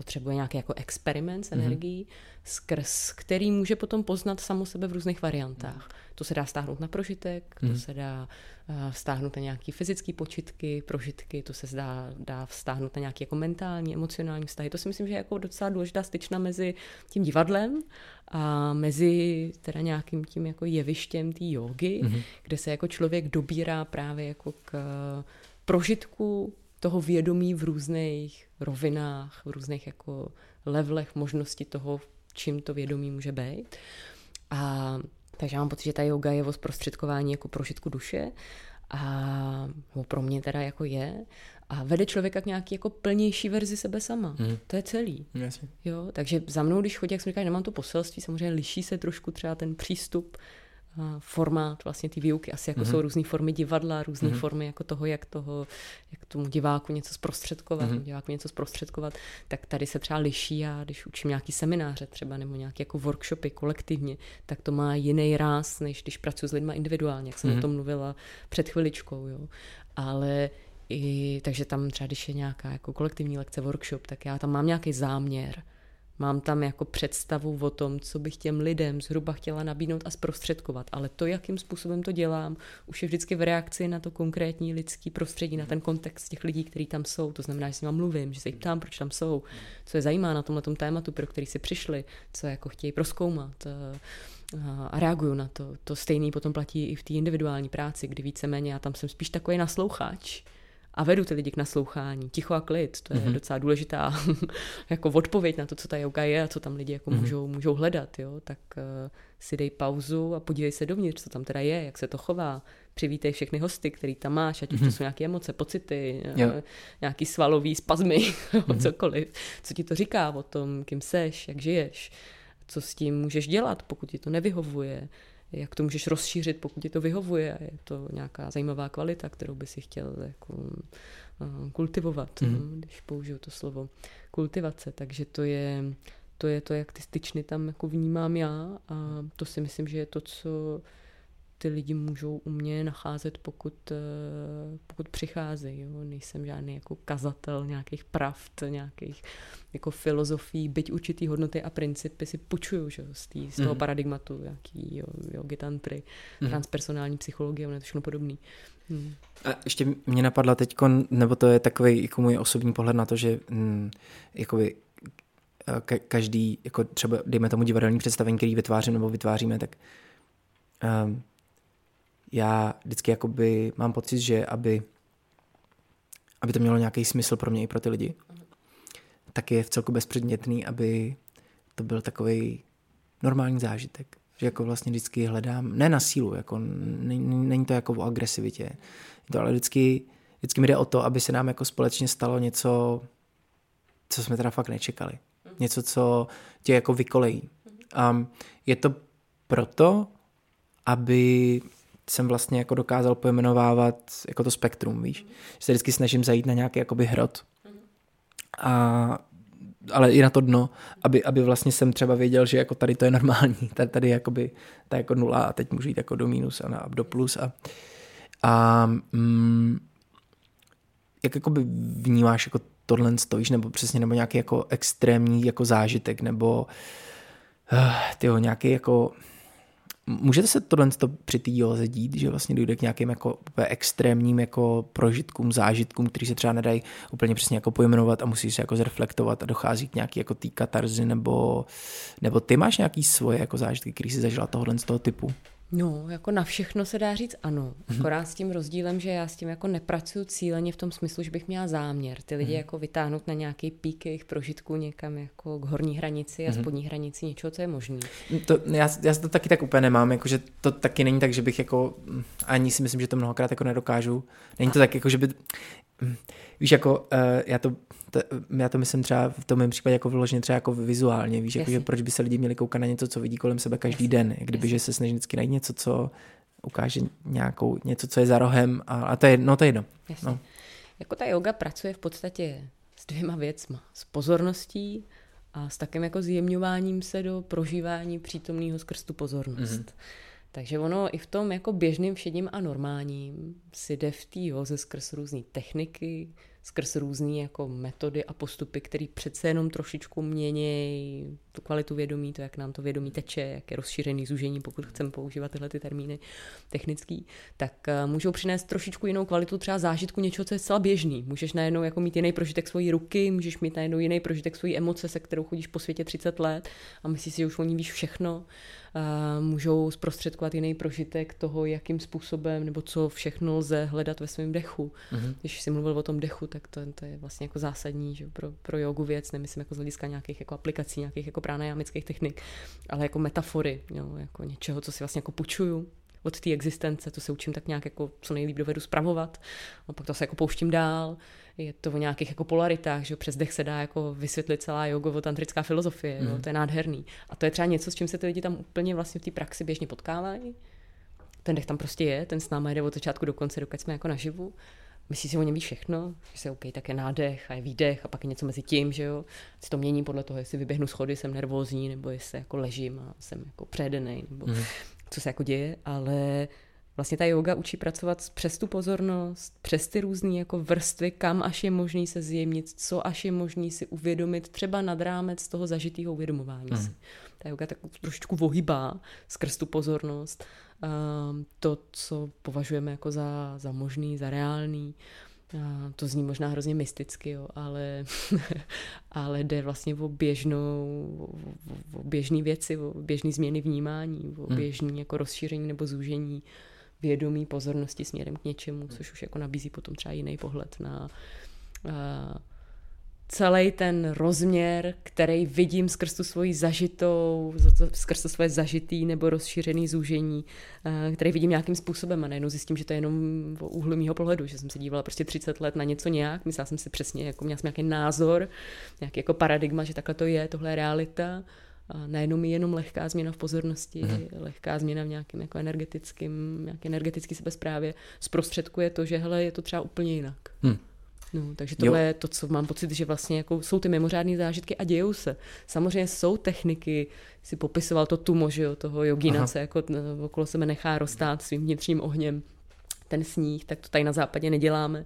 potřebuje nějaký jako experiment s mhm. energií, mm-hmm. skrz který může potom poznat samo sebe v různých variantách. To se dá stáhnout na prožitek, mm-hmm. to mhm. se dá uh, vztáhnout na nějaké fyzické počitky, prožitky, to se dá, dá vztáhnout na nějaké jako mentální, emocionální vztahy. To si myslím, že je jako docela důležitá styčna mezi tím divadlem a mezi teda nějakým tím jako jevištěm té jogy, mm-hmm. kde se jako člověk dobírá právě jako k prožitku toho vědomí v různých rovinách, v různých jako levelech možnosti toho, čím to vědomí může být. A takže já mám pocit, že ta yoga je o zprostředkování jako prožitku duše a no, pro mě teda jako je a vede člověka k nějaký jako plnější verzi sebe sama. Mm. To je celý. Jasně. Jo, takže za mnou, když chodí, jak jsem říkal, nemám to poselství, samozřejmě liší se trošku třeba ten přístup formát vlastně ty výuky. Asi jako mm-hmm. jsou různé formy divadla, různé mm-hmm. formy jako toho, jak toho, jak tomu diváku něco zprostředkovat, mm-hmm. diváku něco zprostředkovat, tak tady se třeba liší. Já když učím nějaký semináře třeba nebo nějaké jako workshopy kolektivně, tak to má jiný ráz, než když pracuji s lidmi individuálně, jak jsem mm-hmm. o tom mluvila před chviličkou. Jo. Ale i, takže tam třeba, když je nějaká jako kolektivní lekce, workshop, tak já tam mám nějaký záměr, Mám tam jako představu o tom, co bych těm lidem zhruba chtěla nabídnout a zprostředkovat. Ale to, jakým způsobem to dělám, už je vždycky v reakci na to konkrétní lidský prostředí, na ten kontext těch lidí, kteří tam jsou. To znamená, že s nimi mluvím, že se jich ptám, proč tam jsou, co je zajímá na tomhle tématu, pro který si přišli, co jako chtějí proskoumat eh, a reaguju na to. To stejný potom platí i v té individuální práci, kdy víceméně já tam jsem spíš takový naslouchač a vedu ty lidi k naslouchání. Ticho a klid, to je mm-hmm. docela důležitá [laughs] jako odpověď na to, co ta yoga je a co tam lidi jako mm-hmm. můžou, můžou hledat. Jo? Tak uh, si dej pauzu a podívej se dovnitř, co tam teda je, jak se to chová. Přivítej všechny hosty, který tam máš, ať už mm-hmm. to mhm. jsou nějaké emoce, pocity, jo. Uh, nějaký svalový spazmy, [laughs] mm-hmm. cokoliv. Co ti to říká o tom, kým seš, jak žiješ, co s tím můžeš dělat, pokud ti to nevyhovuje jak to můžeš rozšířit, pokud ti to vyhovuje a je to nějaká zajímavá kvalita, kterou by si chtěl jako uh, kultivovat, mm. no, když použiju to slovo kultivace. Takže to je, to je to, jak ty styčny tam jako vnímám já a to si myslím, že je to, co ty lidi můžou u mě nacházet, pokud, eh, pokud přicházejí. Jo. Nejsem žádný jako kazatel nějakých pravd, nějakých jako filozofií, byť určitý hodnoty a principy si půjčuju že, z, tý, z toho mm. paradigmatu, jaký jo, yogi tantry, mm. transpersonální psychologie, ono je to všechno podobný. Hmm. A ještě mě napadla teď, nebo to je takový jako můj osobní pohled na to, že hm, jakoby ka- každý, jako třeba dejme tomu divadelní představení, který vytvářím nebo vytváříme, tak um, já vždycky jakoby mám pocit, že aby, aby to mělo nějaký smysl pro mě i pro ty lidi, tak je v celku bezpředmětný, aby to byl takový normální zážitek. Že jako vlastně vždycky hledám, ne na sílu, jako není to jako o agresivitě, to ale vždycky, vždycky mi jde o to, aby se nám jako společně stalo něco, co jsme teda fakt nečekali. Něco, co tě jako vykolejí. A je to proto, aby jsem vlastně jako dokázal pojmenovávat jako to spektrum, víš. Že se vždycky snažím zajít na nějaký jakoby hrot. A ale i na to dno, aby, aby vlastně jsem třeba věděl, že jako tady to je normální, tady, tady je jakoby, ta jako nula a teď můžu jít jako do minus a na, do plus a, a mm, jak jakoby vnímáš jako tohle stojíš, nebo přesně, nebo nějaký jako extrémní jako zážitek, nebo uh, tyjo, nějaký jako Můžete se tohle při té józe dít, že vlastně dojde k nějakým jako extrémním jako prožitkům, zážitkům, které se třeba nedají úplně přesně jako pojmenovat a musí se jako zreflektovat a dochází k nějaký jako tý katarzy, nebo, nebo ty máš nějaký svoje jako zážitky, které jsi zažila tohle z toho typu? No, jako na všechno se dá říct ano. Mm-hmm. Akorát s tím rozdílem, že já s tím jako nepracuju cíleně v tom smyslu, že bych měla záměr ty lidi mm-hmm. jako vytáhnout na nějaký pík jejich prožitků někam jako k horní hranici a mm-hmm. spodní hranici něčeho, co je možné. To, já, já to taky tak úplně nemám, jakože to taky není tak, že bych jako, ani si myslím, že to mnohokrát jako nedokážu. Není to tak, jako, že by, víš, jako uh, já to to, já to myslím třeba v tom mém případě jako vyloženě třeba jako vizuálně, víš, jako, že proč by se lidi měli koukat na něco, co vidí kolem sebe každý Jasně. den, kdyby, Jasně. že se snaží vždycky najít něco, co ukáže nějakou, něco, co je za rohem a, a to je, no to je jedno. No. Jako ta yoga pracuje v podstatě s dvěma věcma. S pozorností a s takým jako zjemňováním se do prožívání přítomného skrz tu pozornost. Mm-hmm. Takže ono i v tom jako běžným všedním a normálním si jde v té ze skrz různé techniky, skrz různé jako metody a postupy, které přece jenom trošičku mění tu kvalitu vědomí, to, jak nám to vědomí teče, jak je rozšířený zúžení, pokud chceme používat tyhle ty termíny technický, tak eh, můžou přinést trošičku jinou kvalitu třeba zážitku něčeho, co je zcela běžný. Můžeš najednou jako mít jiný prožitek svojí ruky, můžeš mít najednou jiný prožitek svojí emoce, se kterou chodíš po světě 30 let a myslíš si, že už o ní víš všechno můžou zprostředkovat jiný prožitek toho, jakým způsobem nebo co všechno lze hledat ve svém dechu. Mm-hmm. Když jsi mluvil o tom dechu, tak to, to je vlastně jako zásadní že pro, pro jogu věc, nemyslím jako z hlediska nějakých jako aplikací, nějakých jako pranayamických technik, ale jako metafory, jo, jako něčeho, co si vlastně jako půjčuju od té existence, to se učím tak nějak jako co nejlíp dovedu spravovat, a pak to se jako pouštím dál, je to o nějakých jako polaritách, že přes dech se dá jako vysvětlit celá jogovo-tantrická filozofie, mm. jo, mhm. to je nádherný. A to je třeba něco, s čím se ty lidi tam úplně vlastně v té praxi běžně potkávají, ten dech tam prostě je, ten s náma jde od začátku do konce, dokud jsme jako naživu. Myslí si o něm ví všechno, že se OK, tak je nádech a je výdech a pak je něco mezi tím, že jo. Si to mění podle toho, jestli vyběhnu schody, jsem nervózní, nebo jestli jako ležím a jsem jako předený, nebo mm. co se jako děje, ale vlastně ta yoga učí pracovat přes tu pozornost, přes ty různé jako vrstvy, kam až je možný se zjemnit, co až je možný si uvědomit, třeba nad rámec toho zažitého uvědomování mm. si. Ta yoga tak trošičku vohybá skrz tu pozornost Ehm, to, co považujeme jako za, za možný, za reálný. A to zní možná hrozně mysticky, jo, ale, [laughs] ale jde vlastně o běžnou, o, o běžný věci, o běžný změny vnímání, o hmm. běžný jako rozšíření nebo zúžení vědomí pozornosti směrem k něčemu, což už jako nabízí potom třeba jiný pohled na, celý ten rozměr, který vidím skrz tu svoji zažitou, skrz to svoje zažitý nebo rozšířený zúžení, eh, který vidím nějakým způsobem. A najednou zjistím, že to je jenom v úhlu mýho pohledu, že jsem se dívala prostě 30 let na něco nějak, myslela jsem si přesně, jako měla jsem nějaký názor, nějaký jako paradigma, že takhle to je, tohle je realita najednou mi jenom lehká změna v pozornosti, mm. lehká změna v nějakém jako energetickém, nějaké energetické sebesprávě zprostředkuje to, že hele, je to třeba úplně jinak. Mm. No, takže tohle jo. je to, co mám pocit, že vlastně jako jsou ty mimořádné zážitky a dějou se. Samozřejmě jsou techniky, si popisoval to tumo, že jo, toho jogína, se jako okolo sebe nechá roztát svým vnitřním ohněm ten sníh, tak to tady na západě neděláme,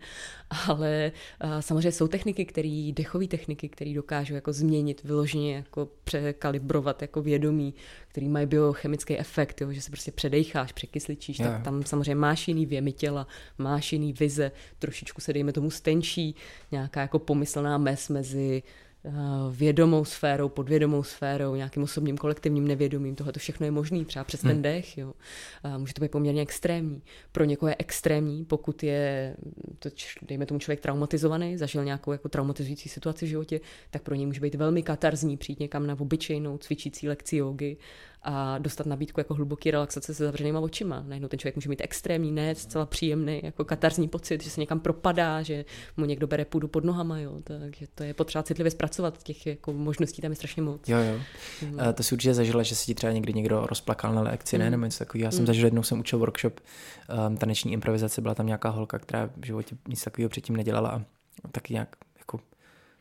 ale a, samozřejmě jsou techniky, které, dechové techniky, které dokážou jako změnit, vyloženě jako překalibrovat jako vědomí, který mají biochemický efekt, jo, že se prostě předejcháš, překysličíš, tak tam samozřejmě máš jiný věmy těla, máš jiný vize, trošičku se dejme tomu stenčí, nějaká jako pomyslná mes mezi Eh, vědomou sférou, podvědomou sférou, nějakým osobním kolektivním nevědomím. Tohle to všechno je možné, třeba přes ten hmm. dech. Jo. A může to být poměrně extrémní. Pro někoho je extrémní, pokud je, to, dejme tomu, člověk traumatizovaný, zažil nějakou jako traumatizující situaci v životě, tak pro něj může být velmi katarzní přijít někam na obyčejnou cvičící lekci jogy a dostat nabídku jako hluboké relaxace se zavřenýma očima. Najednou ten člověk může mít extrémní, ne zcela příjemný, jako katarzní pocit, že se někam propadá, že mu někdo bere půdu pod nohama, jo. takže to je potřeba citlivě zpracovat, těch jako možností tam je strašně moc. Jo, jo. Hmm. To si určitě zažila, že se ti třeba někdy někdo rozplakal na lekci, ne, hmm. nebo něco takového. Já jsem hmm. zažil jednou, jsem učil workshop um, taneční improvizace, byla tam nějaká holka, která v životě nic takového předtím nedělala a taky nějak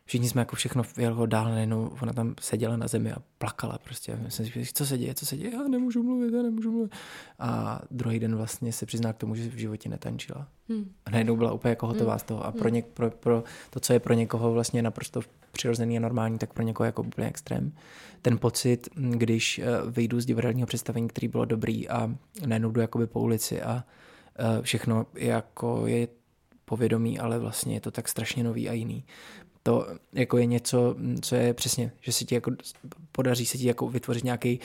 všichni jsme jako všechno jako dál, najednou ona tam seděla na zemi a plakala prostě. Myslím si, co se děje, co se děje, já nemůžu mluvit, já nemůžu mluvit. A druhý den vlastně se přizná k tomu, že v životě netančila. Hmm. A najednou byla úplně jako hotová hmm. z toho. A pro, hmm. něk, pro, pro, to, co je pro někoho vlastně naprosto přirozený a normální, tak pro někoho jako úplně extrém. Ten pocit, když eh, vyjdu z divadelního představení, který bylo dobrý a najednou jdu jakoby po ulici a eh, všechno jako je povědomí, ale vlastně je to tak strašně nový a jiný to jako je něco, co je přesně, že se ti jako podaří se ti jako vytvořit nějaký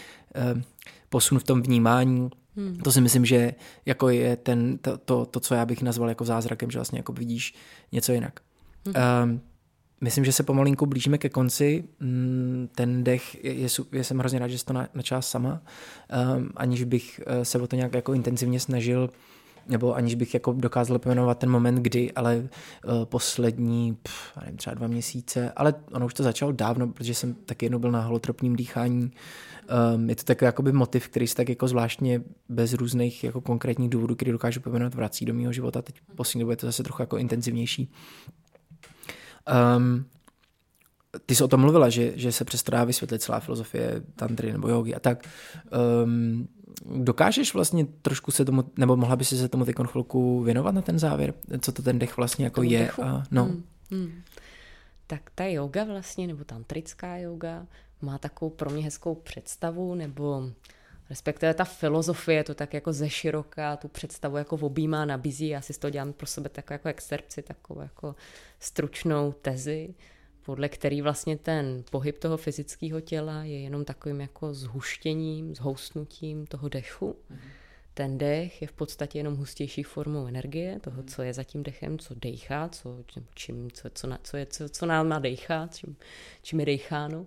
uh, posun v tom vnímání. Hmm. To si myslím, že jako je ten, to, to, to, co já bych nazval jako zázrakem, že vlastně jako vidíš něco jinak. Hmm. Uh, myslím, že se pomalinku blížíme ke konci. Mm, ten dech, je, je, je jsem hrozně rád, že jsi to na, načás sama, um, aniž bych uh, se o to nějak jako intenzivně snažil nebo aniž bych jako dokázal pojmenovat ten moment, kdy, ale uh, poslední, pff, nevím, třeba dva měsíce, ale ono už to začalo dávno, protože jsem taky jednou byl na holotropním dýchání. Um, je to takový jakoby motiv, který se tak jako zvláštně bez různých jako konkrétních důvodů, který dokážu pojmenovat, vrací do mého života. Teď poslední době je to zase trochu jako intenzivnější. Um, ty jsi o tom mluvila, že, že se přesto dá vysvětlit celá filozofie tantry nebo jogy a tak. Um, dokážeš vlastně trošku se tomu, nebo mohla by si se tomu teď chvilku věnovat na ten závěr? Co to ten dech vlastně jako je? A, no. Hmm, hmm. Tak ta yoga vlastně, nebo tantrická yoga, má takovou pro mě hezkou představu, nebo respektive ta filozofie to tak jako ze široka tu představu jako objímá, nabízí, já si z toho dělám pro sebe takovou jako excerpci, takovou jako stručnou tezi, podle který vlastně ten pohyb toho fyzického těla je jenom takovým jako zhuštěním, zhoustnutím toho dechu. Mm-hmm. Ten dech je v podstatě jenom hustější formou energie, toho, co je za tím dechem, co dejchá, co, čím, co, co, co, je, co, co nám má dejchat, čím, čím je dejcháno.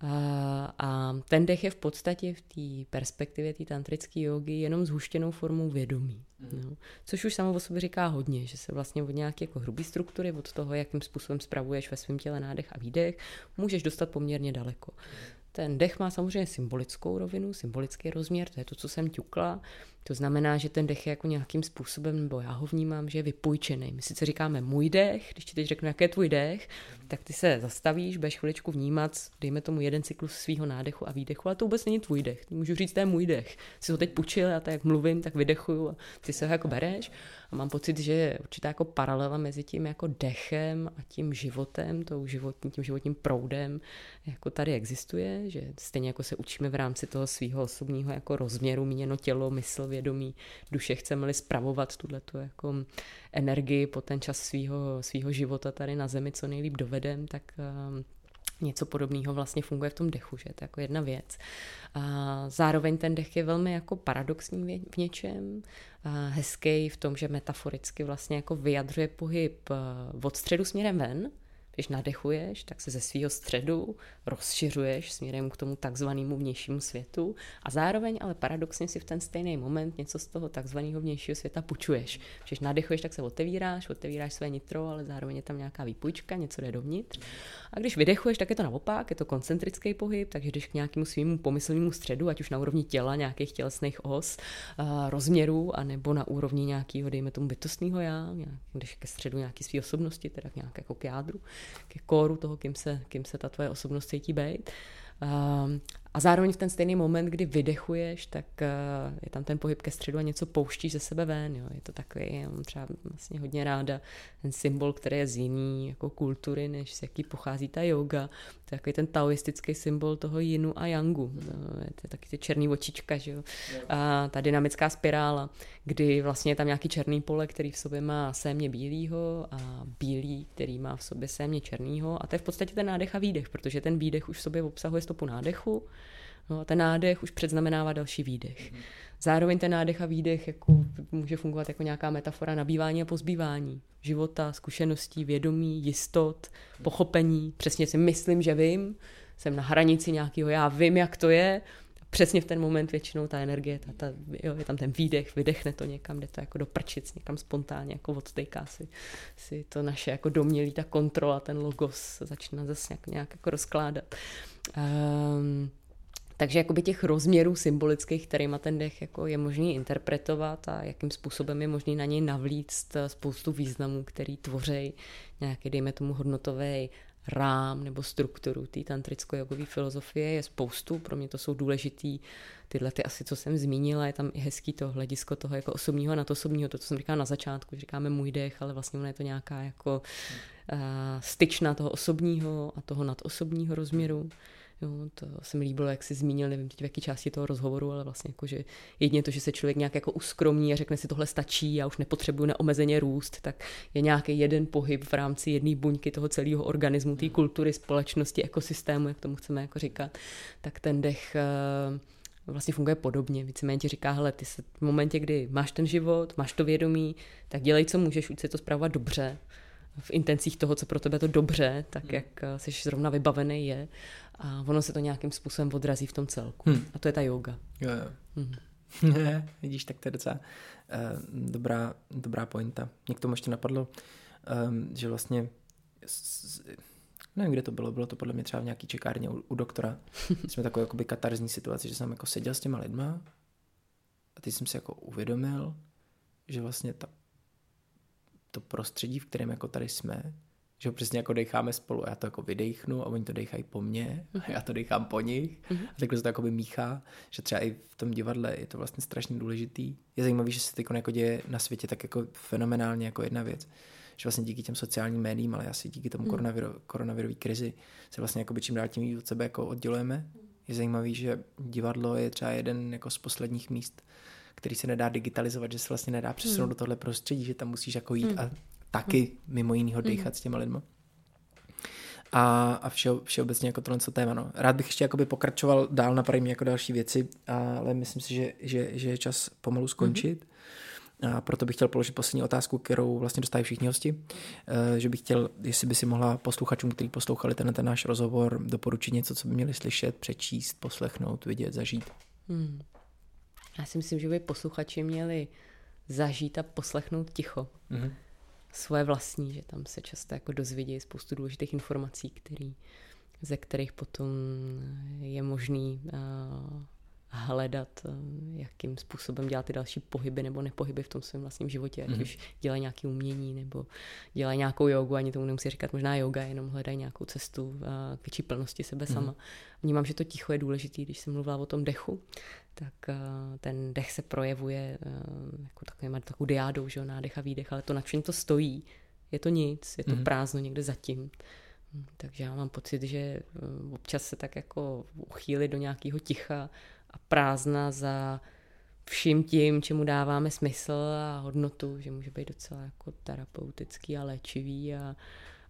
A, a ten dech je v podstatě v té perspektivě té tantrické jogy jenom zhuštěnou formou vědomí. Mm. No. Což už samo o sobě říká hodně, že se vlastně od nějaké jako hrubé struktury, od toho, jakým způsobem spravuješ ve svém těle nádech a výdech, můžeš dostat poměrně daleko. Ten dech má samozřejmě symbolickou rovinu, symbolický rozměr, to je to, co jsem ťukla. To znamená, že ten dech je jako nějakým způsobem, nebo já ho vnímám, že je vypůjčený. My sice říkáme můj dech, když ti teď řeknu, jaký je tvůj dech, tak ty se zastavíš, budeš chviličku vnímat, dejme tomu jeden cyklus svého nádechu a výdechu, ale to vůbec není tvůj dech. Můžu říct, to je můj dech. Jsi ho teď půjčil, já tak jak mluvím, tak vydechuju a ty se ho jako bereš. A mám pocit, že je určitá jako paralela mezi tím jako dechem a tím životem, tou životní, tím životním proudem, jako tady existuje, že stejně jako se učíme v rámci toho svého osobního jako rozměru, míněno tělo, mysl, vědomí, duše, chceme-li spravovat tuhle jako energii po ten čas svého svýho života tady na zemi, co nejlíp dovedem, tak um, něco podobného vlastně funguje v tom dechu, že to je jako jedna věc. A zároveň ten dech je velmi jako paradoxní v něčem, a hezký v tom, že metaforicky vlastně jako vyjadřuje pohyb uh, od středu směrem ven, když nadechuješ, tak se ze svého středu rozšiřuješ směrem k tomu takzvanému vnějšímu světu a zároveň ale paradoxně si v ten stejný moment něco z toho takzvaného vnějšího světa půjčuješ. Když nadechuješ, tak se otevíráš, otevíráš své nitro, ale zároveň je tam nějaká výpůjčka, něco jde dovnitř. A když vydechuješ, tak je to naopak, je to koncentrický pohyb, takže jdeš k nějakému svýmu pomyslnému středu, ať už na úrovni těla, nějakých tělesných os, rozměrů, anebo na úrovni nějakého, dejme tomu, bytostného já, když ke středu nějaký své osobnosti, teda nějak jako k jádru ke kóru toho, kým se, kým se ta tvoje osobnost cítí být. Um, a zároveň v ten stejný moment, kdy vydechuješ, tak uh, je tam ten pohyb ke středu a něco pouštíš ze sebe ven. Jo. Je to takový, já mám třeba vlastně hodně ráda ten symbol, který je z jiný jako kultury, než z jaký pochází ta yoga. To je takový ten taoistický symbol toho jinu a yangu. To je to taky ty černý očička, že jo. A ta dynamická spirála, kdy vlastně je tam nějaký černý pole, který v sobě má sémě bílýho a bílý, který má v sobě sémě černýho. A to je v podstatě ten nádech a výdech, protože ten výdech už v sobě obsahuje stopu nádechu, No, ten nádech už předznamenává další výdech. Mm-hmm. Zároveň ten nádech a výdech jako, může fungovat jako nějaká metafora nabývání a pozbývání života, zkušeností, vědomí, jistot, pochopení. Přesně si myslím, že vím, jsem na hranici nějakého, já vím, jak to je. Přesně v ten moment většinou ta energie, ta, ta, jo, je tam ten výdech, vydechne to někam, jde to jako do prčic, někam spontánně, jako odtejká si, si to naše jako domělý, ta kontrola, ten logos začíná zase nějak, nějak jako rozkládat. Um, takže jakoby těch rozměrů symbolických, kterýma ten dech jako je možný interpretovat a jakým způsobem je možný na něj navlíct spoustu významů, který tvoří nějaký, dejme tomu, hodnotový rám nebo strukturu té tantricko-jogové filozofie je spoustu, pro mě to jsou důležitý tyhle ty asi, co jsem zmínila, je tam i hezký to hledisko toho jako osobního a osobního, to, co jsem říkala na začátku, že říkáme můj dech, ale vlastně ono je to nějaká jako uh, styčna toho osobního a toho nadosobního rozměru. Jo, to se mi líbilo, jak jsi zmínil, nevím teď v jaké části toho rozhovoru, ale vlastně jako, že jedině to, že se člověk nějak jako uskromní a řekne si tohle stačí, já už nepotřebuji neomezeně růst, tak je nějaký jeden pohyb v rámci jedné buňky toho celého organismu, té kultury, společnosti, ekosystému, jak tomu chceme jako říkat, tak ten dech eh, vlastně funguje podobně. Víceméně ti říká, hele, ty se v momentě, kdy máš ten život, máš to vědomí, tak dělej, co můžeš, už se to zpravovat dobře, v intencích toho, co pro tebe to dobře, tak hmm. jak eh, jsi zrovna vybavený je a ono se to nějakým způsobem odrazí v tom celku. Hmm. A to je ta yoga. Jo, jo. Hmm. [laughs] Vidíš, tak to je docela uh, dobrá, dobrá pointa. Mě k tomu ještě napadlo, um, že vlastně s, nevím, kde to bylo, bylo to podle mě třeba v nějaký čekárně u, u doktora. [laughs] Jsme takovou jakoby katarzní situaci, že jsem jako seděl s těma lidma a teď jsem si jako uvědomil, že vlastně ta, to prostředí, v kterém jako tady jsme, že přesně jako decháme spolu já to jako vydechnu a oni to dechají po mně a já to dechám po nich mm-hmm. a takhle se to jako míchá, že třeba i v tom divadle je to vlastně strašně důležitý. Je zajímavý, že se to jako děje na světě tak jako fenomenálně jako jedna věc že vlastně díky těm sociálním médiím, ale asi díky tomu mm. koronaviru, koronavirové krizi se vlastně jako by čím dál tím víc od sebe jako oddělujeme. Je zajímavý, že divadlo je třeba jeden jako z posledních míst, který se nedá digitalizovat, že se vlastně nedá přesunout mm. do tohle prostředí, že tam musíš jako jít mm. a taky mimo jiného mhm. dechat mm. s těma lidma. A, a vše, všeobecně jako tohle téma. No. Rád bych ještě jakoby pokračoval dál, napadají mě jako další věci, ale myslím si, že, že, že je čas pomalu skončit. Mm. A proto bych chtěl položit poslední otázku, kterou vlastně dostávají všichni hosti, e, že bych chtěl, jestli by si mohla posluchačům, kteří poslouchali ten, ten náš rozhovor, doporučit něco, co by měli slyšet, přečíst, poslechnout, vidět, zažít. Hmm. Já si myslím, že by posluchači měli zažít a poslechnout ticho. Mm-hmm svoje vlastní, že tam se často jako dozvědějí spoustu důležitých informací, který, ze kterých potom je možný uh, hledat, eh, jakým způsobem dělat ty další pohyby nebo nepohyby v tom svém vlastním životě, ať mm-hmm. už dělají nějaké umění nebo dělají nějakou jogu, ani tomu nemusí říkat možná yoga, jenom hledají nějakou cestu eh, k větší plnosti sebe mm-hmm. sama. Vnímám, že to ticho je důležitý, když jsem mluvila o tom dechu, tak ten dech se projevuje jako takovým, takovou diádou, že jo, nádech a výdech, ale to, na čem to stojí, je to nic, je to mm-hmm. prázdno někde zatím. Takže já mám pocit, že eh, občas se tak jako uchýlit do nějakého ticha a prázdna za vším tím, čemu dáváme smysl a hodnotu, že může být docela jako terapeutický a léčivý a,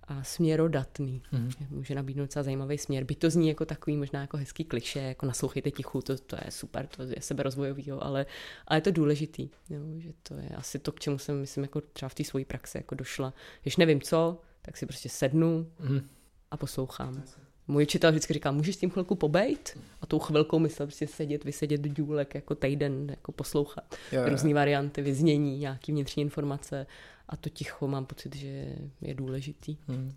a směrodatný. Mm-hmm. Může nabídnout docela zajímavý směr. By to zní jako takový možná jako hezký kliše, jako naslouchejte tichu, to, to je super, to je seberozvojový, ale, ale je to důležitý, jo, že to je asi to, k čemu jsem, myslím, jako třeba v té svojí praxi jako došla. Když nevím co, tak si prostě sednu, mm-hmm a poslouchám. Můj učitel vždycky říká, můžeš s tím chvilku pobejt? A tou chvilkou myslel prostě sedět, vysedět důlek jako týden, jako poslouchat. Jo, jo. Různé varianty, vyznění, nějaký vnitřní informace. A to ticho mám pocit, že je důležitý. Hmm.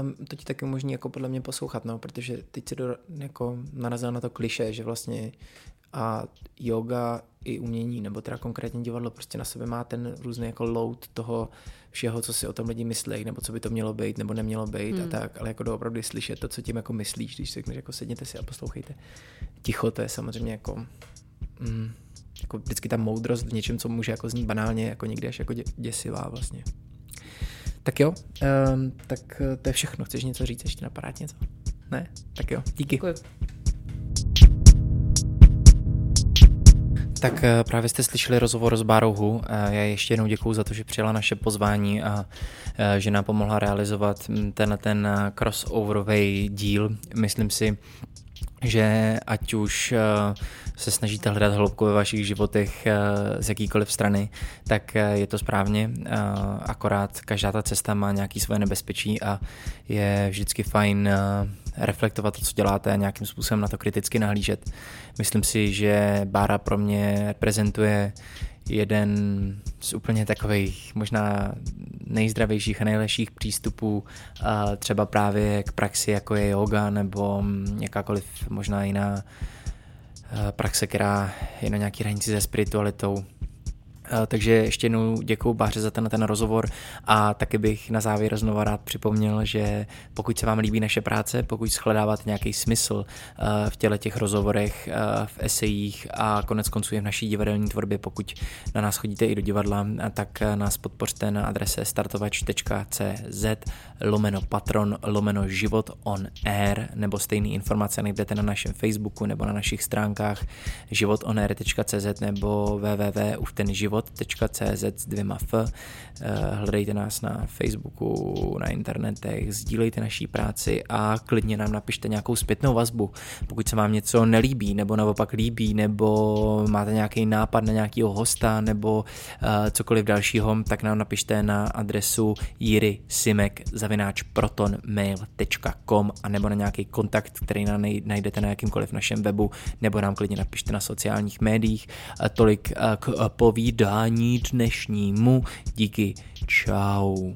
Um, to ti taky umožní jako podle mě poslouchat, no, protože teď se do, jako narazil na to kliše, že vlastně a yoga i umění, nebo teda konkrétně divadlo, prostě na sebe má ten různý jako load toho všeho, co si o tom lidi myslí, nebo co by to mělo být, nebo nemělo být hmm. a tak, ale jako doopravdy slyšet to, co tím jako myslíš, když si řekneš, jako sedněte si a poslouchejte. Ticho, to je samozřejmě jako, mm, jako vždycky ta moudrost v něčem, co může jako znít banálně, jako někdy až jako dě, děsivá vlastně. Tak jo, um, tak to je všechno. Chceš něco říct, ještě napadá něco? Ne? Tak jo, díky. Děkuji. Tak eh, právě jste slyšeli rozhovor s Bárouhu. Eh, já ještě jednou děkuji za to, že přijela naše pozvání a eh, že nám pomohla realizovat mm, tenhle ten crossoverový díl. Myslím si, že ať už se snažíte hledat hloubku ve vašich životech z jakýkoliv strany, tak je to správně. Akorát každá ta cesta má nějaký svoje nebezpečí a je vždycky fajn reflektovat to, co děláte a nějakým způsobem na to kriticky nahlížet. Myslím si, že Bára pro mě prezentuje jeden z úplně takových možná nejzdravějších a nejlepších přístupů třeba právě k praxi, jako je yoga nebo jakákoliv možná jiná praxe, která je na nějaký hranici se spiritualitou. Takže ještě jednou děkuji Báře za ten, ten rozhovor a taky bych na závěr znova rád připomněl, že pokud se vám líbí naše práce, pokud shledáváte nějaký smysl v těle těch rozhovorech, v esejích a konec konců i v naší divadelní tvorbě, pokud na nás chodíte i do divadla, tak nás podpořte na adrese startovač.cz lomeno patron lomeno život on air nebo stejný informace najdete na našem Facebooku nebo na našich stránkách životonair.cz nebo www ten život život.cz s dvěma f. Eh, hledejte nás na Facebooku, na internetech, sdílejte naší práci a klidně nám napište nějakou zpětnou vazbu. Pokud se vám něco nelíbí, nebo naopak líbí, nebo máte nějaký nápad na nějakého hosta, nebo uh, cokoliv dalšího, tak nám napište na adresu jirysimek.protonmail.com a nebo na nějaký kontakt, který najdete na jakýmkoliv našem webu, nebo nám klidně napište na sociálních médiích. Tolik k povídání dnešnímu. Díky, čau.